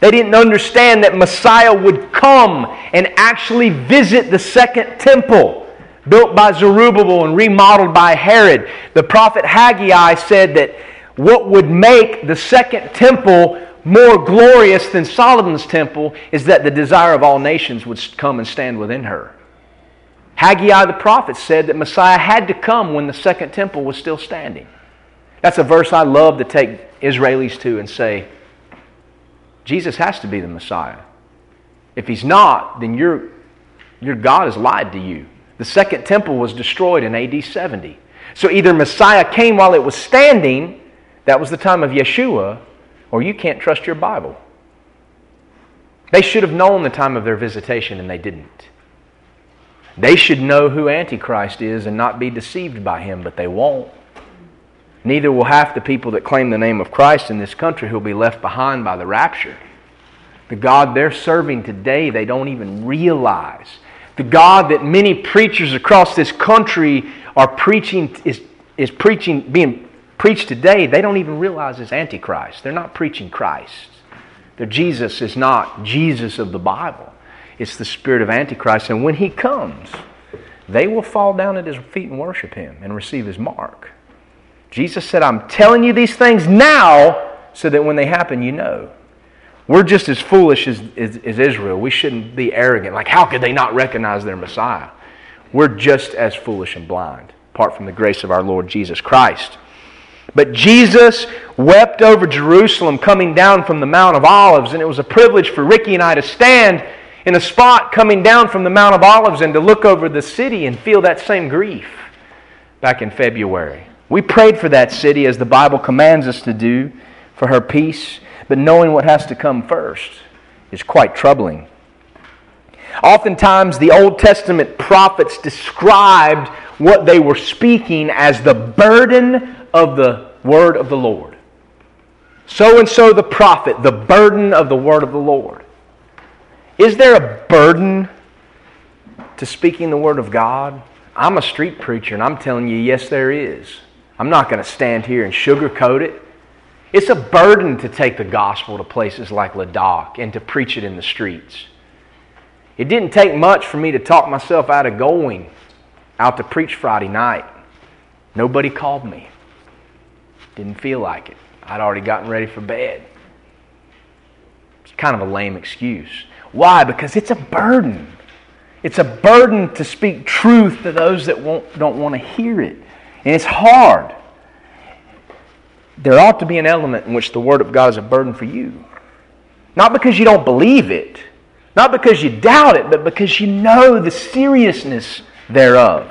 They didn't understand that Messiah would come and actually visit the second temple built by Zerubbabel and remodeled by Herod. The prophet Haggai said that what would make the second temple more glorious than Solomon's temple is that the desire of all nations would come and stand within her. Haggai the prophet said that Messiah had to come when the second temple was still standing. That's a verse I love to take Israelis to and say, Jesus has to be the Messiah. If he's not, then your, your God has lied to you. The second temple was destroyed in AD 70. So either Messiah came while it was standing, that was the time of Yeshua, or you can't trust your Bible. They should have known the time of their visitation, and they didn't. They should know who Antichrist is and not be deceived by him, but they won't. Neither will half the people that claim the name of Christ in this country who will be left behind by the rapture. The God they're serving today, they don't even realize the God that many preachers across this country are preaching is, is preaching being preached today, they don't even realize is Antichrist. They're not preaching Christ. Their Jesus is not Jesus of the Bible. It's the spirit of Antichrist. And when he comes, they will fall down at his feet and worship him and receive his mark. Jesus said, I'm telling you these things now so that when they happen, you know. We're just as foolish as, as, as, Israel. We shouldn't be arrogant. Like, how could they not recognize their Messiah? We're just as foolish and blind, apart from the grace of our Lord Jesus Christ. But Jesus wept over Jerusalem coming down from the Mount of Olives, and it was a privilege for Ricky and I to stand in a spot coming down from the Mount of Olives and to look over the city and feel that same grief back in February. We prayed for that city as the Bible commands us to do, for her peace but knowing what has to come first is quite troubling. Oftentimes, the Old Testament prophets described what they were speaking as the burden of the word of the Lord. So and so the prophet, the burden of the word of the Lord. Is there a burden to speaking the word of God? I'm a street preacher and I'm telling you, yes, there is. I'm not going to stand here and sugarcoat it. It's a burden to take the gospel to places like Ladakh and to preach it in the streets. It didn't take much for me to talk myself out of going out to preach Friday night. Nobody called me. Didn't feel like it. I'd already gotten ready for bed. It's kind of a lame excuse. Why? Because it's a burden. It's a burden to speak truth to those that don't want to hear it. And it's hard there ought to be an element in which the Word of God is a burden for you. Not because you don't believe it, not because you doubt it, but because you know the seriousness thereof.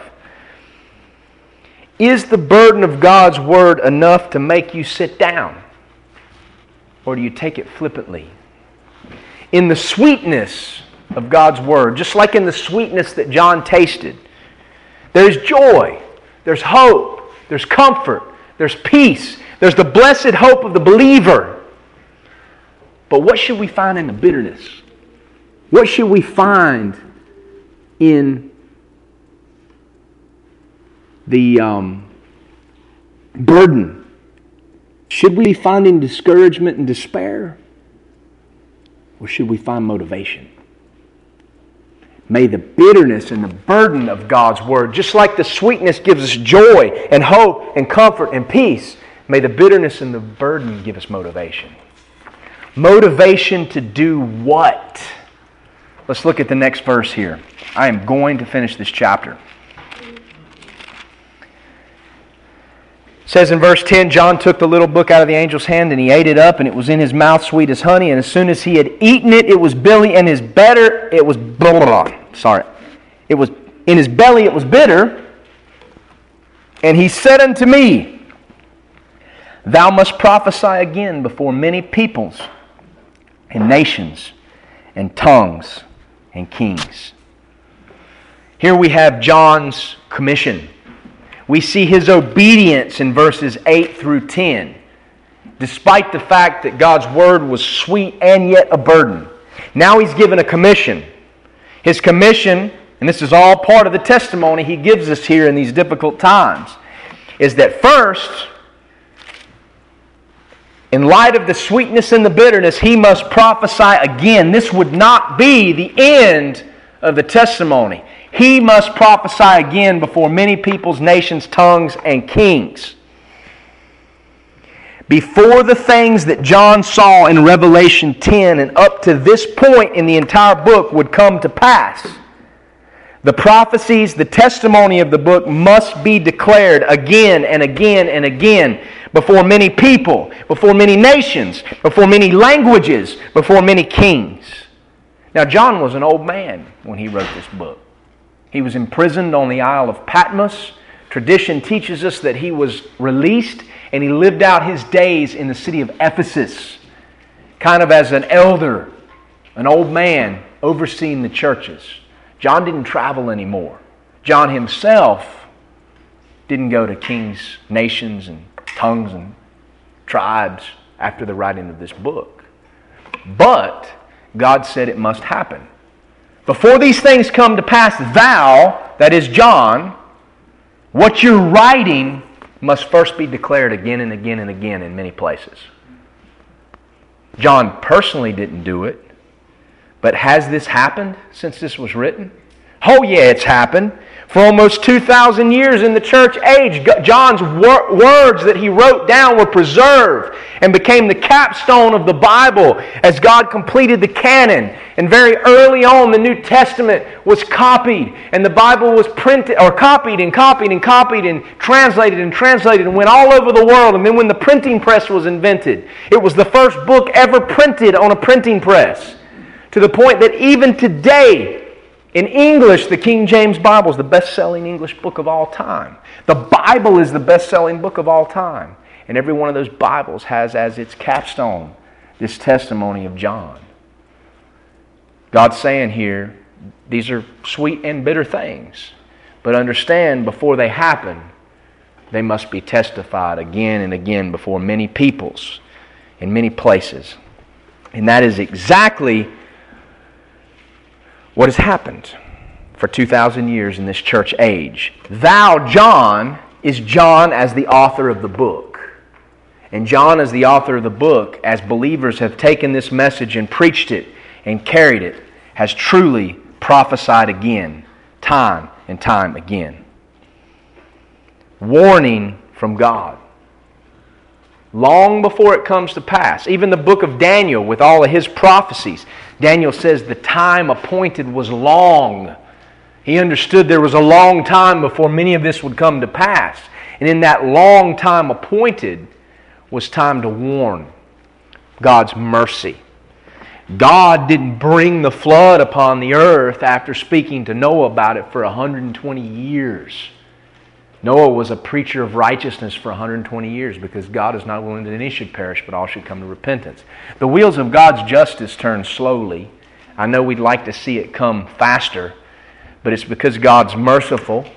Is the burden of God's Word enough to make you sit down? Or do you take it flippantly? In the sweetness of God's Word, just like in the sweetness that John tasted, there's joy, there's hope, there's comfort, there's peace, there's the blessed hope of the believer. But what should we find in the bitterness? What should we find in the um, burden? Should we be finding discouragement and despair? Or should we find motivation? May the bitterness and the burden of God's Word, just like the sweetness gives us joy and hope and comfort and peace, may the bitterness and the burden give us motivation. Motivation to do what? Let's look at the next verse here. I am going to finish this chapter. Says in verse 10 John took the little book out of the angel's hand and he ate it up, and it was in his mouth sweet as honey. And as soon as he had eaten it, it was belly, and his better, it was blah. Sorry. It was in his belly, it was bitter. And he said unto me, Thou must prophesy again before many peoples and nations and tongues and kings. Here we have John's commission. We see his obedience in verses 8 through 10, despite the fact that God's word was sweet and yet a burden. Now he's given a commission. His commission, and this is all part of the testimony he gives us here in these difficult times, is that first, in light of the sweetness and the bitterness, he must prophesy again. This would not be the end of the testimony. He must prophesy again before many peoples, nations, tongues, and kings. Before the things that John saw in Revelation 10 and up to this point in the entire book would come to pass, the prophecies, the testimony of the book must be declared again and again and again before many people, before many nations, before many languages, before many kings. Now, John was an old man when he wrote this book. He was imprisoned on the Isle of Patmos. Tradition teaches us that he was released and he lived out his days in the city of Ephesus, kind of as an elder, an old man overseeing the churches. John didn't travel anymore. John himself didn't go to kings, nations, and tongues and tribes after the writing of this book. But God said it must happen. Before these things come to pass, thou, that is John, what you're writing must first be declared again and again and again in many places. John personally didn't do it, but has this happened since this was written? Oh, yeah, it's happened. For almost 2,000 years in the church age, John's wor- words that he wrote down were preserved and became the capstone of the Bible as God completed the canon. And very early on, the New Testament was copied, and the Bible was printed, or copied and copied and copied and translated and translated and went all over the world. And then when the printing press was invented, it was the first book ever printed on a printing press. To the point that even today, in English, the King James Bible is the best selling English book of all time. The Bible is the best selling book of all time. And every one of those Bibles has as its capstone this testimony of John. God's saying here, these are sweet and bitter things. But understand, before they happen, they must be testified again and again before many peoples in many places. And that is exactly what has happened for 2,000 years in this church age. Thou, John, is John as the author of the book. And John, as the author of the book, as believers have taken this message and preached it and carried it, has truly prophesied again, time and time again. Warning from God. Long before it comes to pass. Even the book of Daniel, with all of his prophecies, Daniel says the time appointed was long. He understood there was a long time before many of this would come to pass. And in that long time appointed was time to warn God's mercy. God didn't bring the flood upon the earth after speaking to Noah about it for 120 years. Noah was a preacher of righteousness for 120 years because God is not willing that any should perish, but all should come to repentance. The wheels of God's justice turn slowly. I know we'd like to see it come faster, but it's because God's merciful.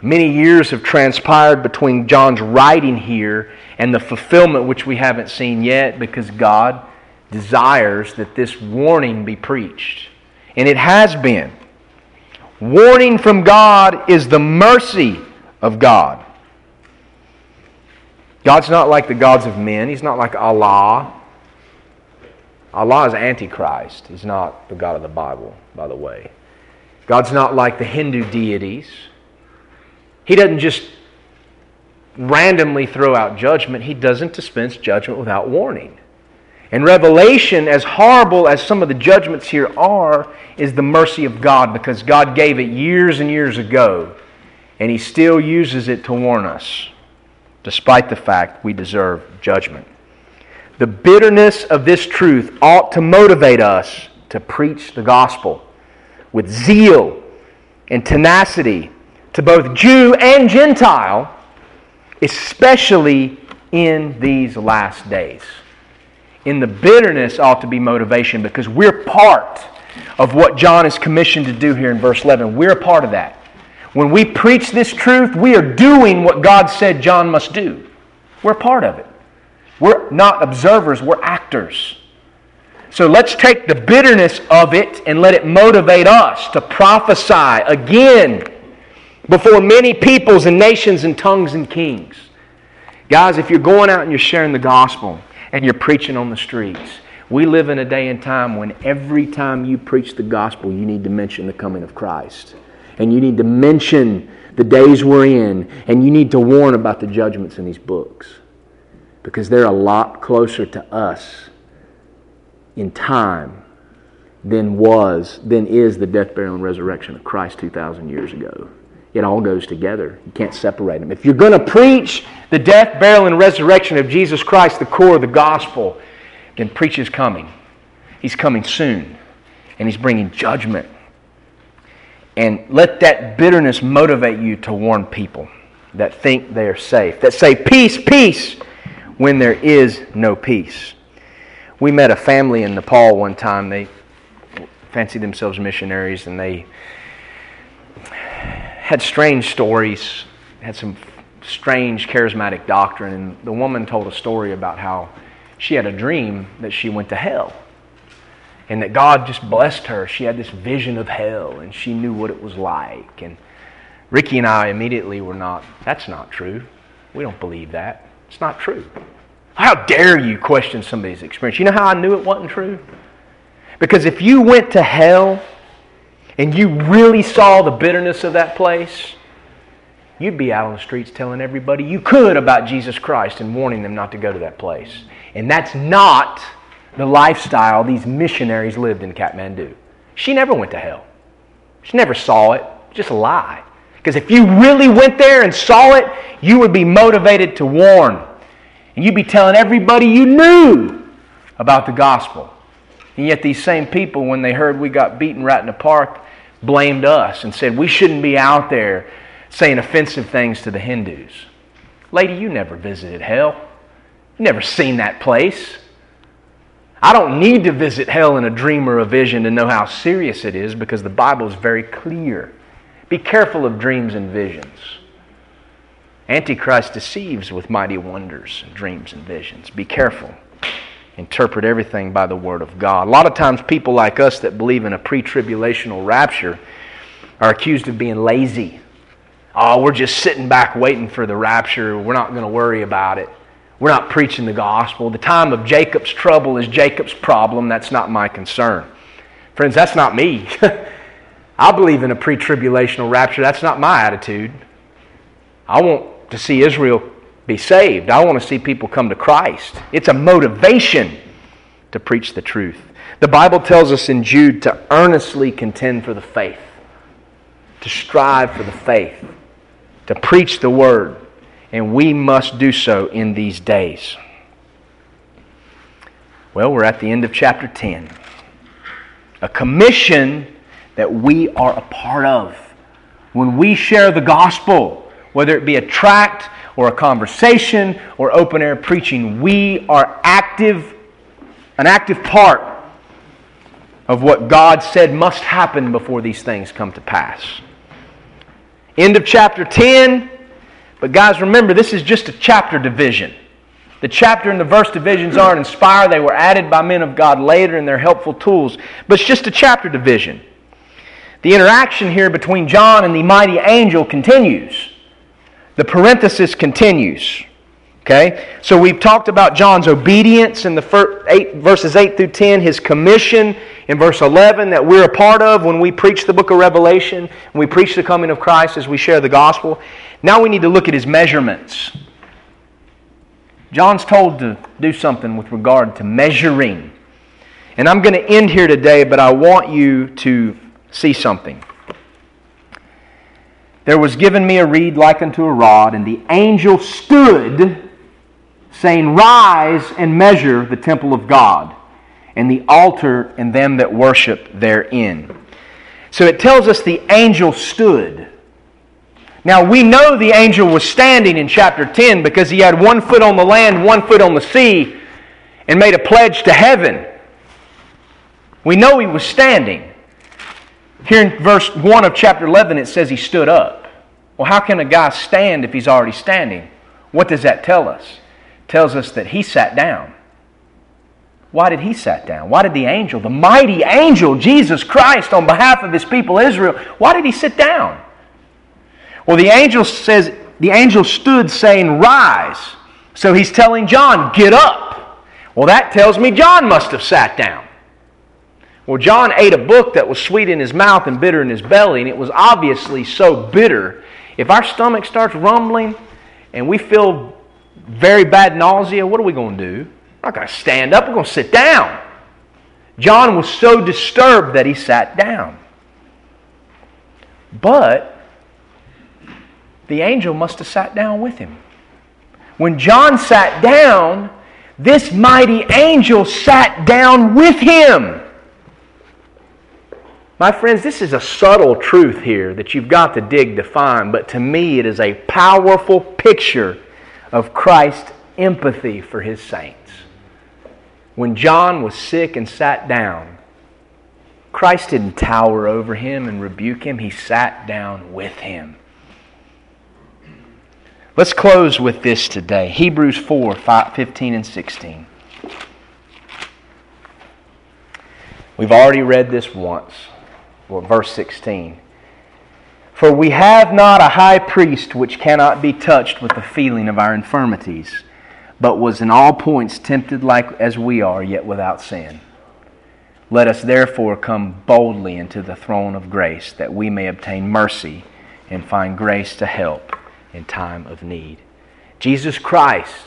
Many years have transpired between John's writing here and the fulfillment, which we haven't seen yet, because God desires that this warning be preached. And it has been. Warning from God is the mercy of God. God's not like the gods of men. He's not like Allah. Allah is Antichrist. He's not the God of the Bible, by the way. God's not like the Hindu deities. He doesn't just randomly throw out judgment, He doesn't dispense judgment without warning. And Revelation, as horrible as some of the judgments here are, is the mercy of God because God gave it years and years ago and he still uses it to warn us. despite the fact we deserve judgment. The bitterness of this truth ought to motivate us to preach the gospel with zeal and tenacity to both Jew and Gentile, especially in these last days. In the bitterness ought to be motivation because we're part of what John is commissioned to do here in verse 11. We're a part of that. When we preach this truth, we are doing what God said John must do. We're part of it. We're not observers, we're actors. So let's take the bitterness of it and let it motivate us to prophesy again before many peoples and nations and tongues and kings. Guys, if you're going out and you're sharing the gospel and you're preaching on the streets, we live in a day and time when every time you preach the gospel, you need to mention the coming of Christ. And you need to mention the days we're in, and you need to warn about the judgments in these books. Because they're a lot closer to us in time than was, than is the death, burial, and resurrection of Christ 2,000 years ago. It all goes together. You can't separate them. If you're going to preach the death, burial, and resurrection of Jesus Christ, the core of the gospel, then preach His coming. He's coming soon, and He's bringing judgment. And let that bitterness motivate you to warn people that think they are safe, that say, Peace, peace, when there is no peace. We met a family in Nepal one time. They fancied themselves missionaries, and they had strange stories, had some strange charismatic doctrine. And the woman told a story about how she had a dream that she went to hell and that God just blessed her. She had this vision of hell and she knew what it was like. And Ricky and I immediately were not, that's not true. We don't believe that. It's not true. How dare you question somebody's experience? You know how I knew it wasn't true? Because if you went to hell and you really saw the bitterness of that place, you'd be out on the streets telling everybody you could about Jesus Christ and warning them not to go to that place. And that's not the lifestyle these missionaries lived in Kathmandu. She never went to hell. She never saw it. Just a lie. Because if you really went there and saw it, you would be motivated to warn. And you'd be telling everybody you knew about the gospel. And yet, these same people, when they heard we got beaten right in the park, blamed us and said we shouldn't be out there saying offensive things to the Hindus. Lady, you never visited hell. You never seen that place. I don't need to visit hell in a dream or a vision to know how serious it is because the Bible is very clear. Be careful of dreams and visions. Antichrist deceives with mighty wonders, and dreams, and visions. Be careful. Interpret everything by the Word of God. A lot of times, people like us that believe in a pre tribulational rapture are accused of being lazy. Oh, we're just sitting back waiting for the rapture. We're not going to worry about it. We're not preaching the gospel. The time of Jacob's trouble is Jacob's problem. That's not my concern. Friends, that's not me. I believe in a pre tribulational rapture. That's not my attitude. I want to see Israel be saved. I want to see people come to Christ. It's a motivation to preach the truth. The Bible tells us in Jude to earnestly contend for the faith, to strive for the faith, to preach the word, and we must do so in these days. Well, we're at the end of chapter 10. A commission that we are a part of. When we share the gospel, whether it be a tract or a conversation or open air preaching, we are active, an active part of what God said must happen before these things come to pass. End of chapter 10. But guys, remember, this is just a chapter division. The chapter and the verse divisions aren't inspired. They were added by men of God later and they're helpful tools. But it's just a chapter division. The interaction here between John and the mighty angel continues. The parenthesis continues. Okay? So we've talked about John's obedience in the first eight, verses 8 through 10, his commission in verse 11 that we're a part of when we preach the book of Revelation, when we preach the coming of Christ as we share the gospel. Now we need to look at his measurements. John's told to do something with regard to measuring. And I'm going to end here today, but I want you to see something. there was given me a reed like unto a rod, and the angel stood, saying, Rise and measure the temple of God, and the altar and them that worship therein. So it tells us the angel stood. Now we know the angel was standing in chapter 10 because he had one foot on the land, one foot on the sea, and made a pledge to heaven. We know he was standing. Here in verse 1 of chapter 11, it says he stood up. Well, how can a guy stand if he's already standing? What does that tell us? Tells us that he sat down. Why did he sat down? Why did the angel, the mighty angel, Jesus Christ, on behalf of his people Israel, why did he sit down? Well, the angel says, the angel stood saying, Rise. So he's telling John, Get up. Well, that tells me John must have sat down. Well, John ate a book that was sweet in his mouth and bitter in his belly, and it was obviously so bitter. If our stomach starts rumbling and we feel very bad nausea, what are we going to do? We're not going to stand up, we're going to sit down. John was so disturbed that he sat down. But the angel must have sat down with him. When John sat down, this mighty angel sat down with him. My friends, this is a subtle truth here that you've got to dig to find, but to me it is a powerful picture of Christ's empathy for his saints. When John was sick and sat down, Christ didn't tower over him and rebuke him, he sat down with him. Let's close with this today Hebrews 4 5, 15 and 16. We've already read this once well, verse 16. For we have not a high priest which cannot be touched with the feeling of our infirmities, but was in all points tempted like as we are, yet without sin. Let us therefore come boldly into the throne of grace, that we may obtain mercy and find grace to help in time of need. Jesus Christ,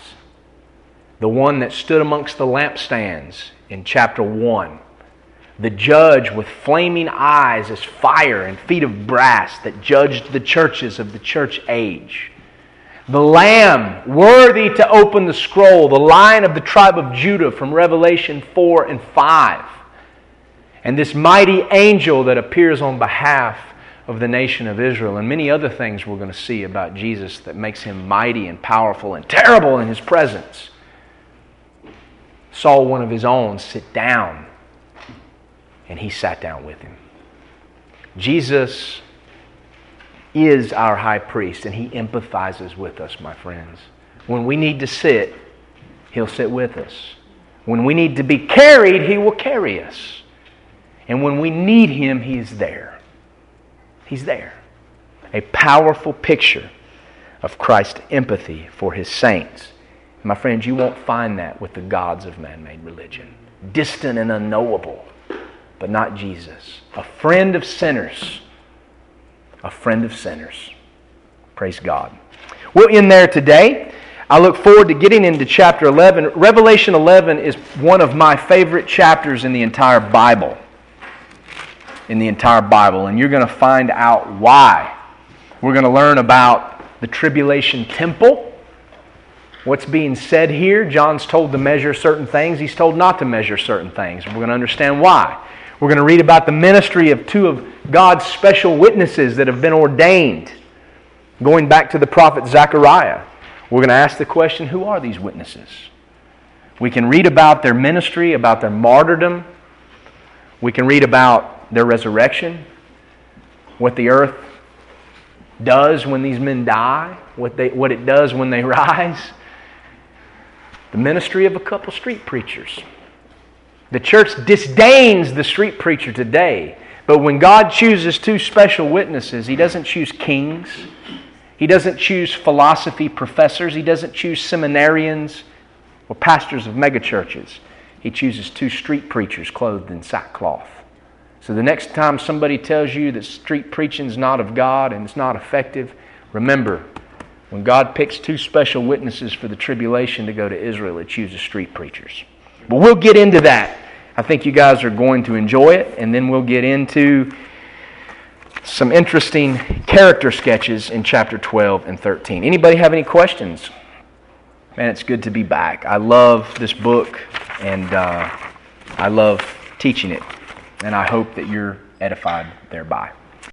the one that stood amongst the lampstands in chapter 1, the judge with flaming eyes as fire and feet of brass that judged the churches of the church age. The Lamb, worthy to open the scroll, the Lion of the tribe of Judah from Revelation 4 and 5. And this mighty angel that appears on behalf of the nation of Israel, and many other things we're going to see about Jesus that makes him mighty and powerful and terrible in his presence. Saw one of his own sit down and he sat down with him. Jesus is our high priest, and he empathizes with us, my friends. When we need to sit, he'll sit with us. When we need to be carried, he will carry us. And when we need him, he's there. He's there. A powerful picture of Christ's empathy for his saints. My friends, you won't find that with the gods of man made religion. Distant and unknowable but not Jesus. A friend of sinners. A friend of sinners. Praise God. We'll end there today. I look forward to getting into chapter 11. Revelation 11 is one of my favorite chapters in the entire Bible. In the entire Bible. And you're going to find out why. We're going to learn about the tribulation temple. What's being said here? John's told to measure certain things, he's told not to measure certain things. We're going to understand why. We're going to read about the ministry of two of God's special witnesses that have been ordained, going back to the prophet Zechariah. We're going to ask the question who are these witnesses? We can read about their ministry, about their martyrdom. We can read about their resurrection, what the earth does when these men die, what, they, what it does when they rise. The ministry of a couple street preachers. The church disdains the street preacher today. But when God chooses two special witnesses, He doesn't choose kings, He doesn't choose philosophy professors, He doesn't choose seminarians or pastors of megachurches. He chooses two street preachers clothed in sackcloth. So the next time somebody tells you that street preaching is not of God and it's not effective, remember when God picks two special witnesses for the tribulation to go to Israel, it chooses street preachers. But we'll get into that. I think you guys are going to enjoy it, and then we'll get into some interesting character sketches in chapter 12 and 13. Anybody have any questions? Man, it's good to be back. I love this book and uh, I love teaching it, and I hope that you're edified thereby.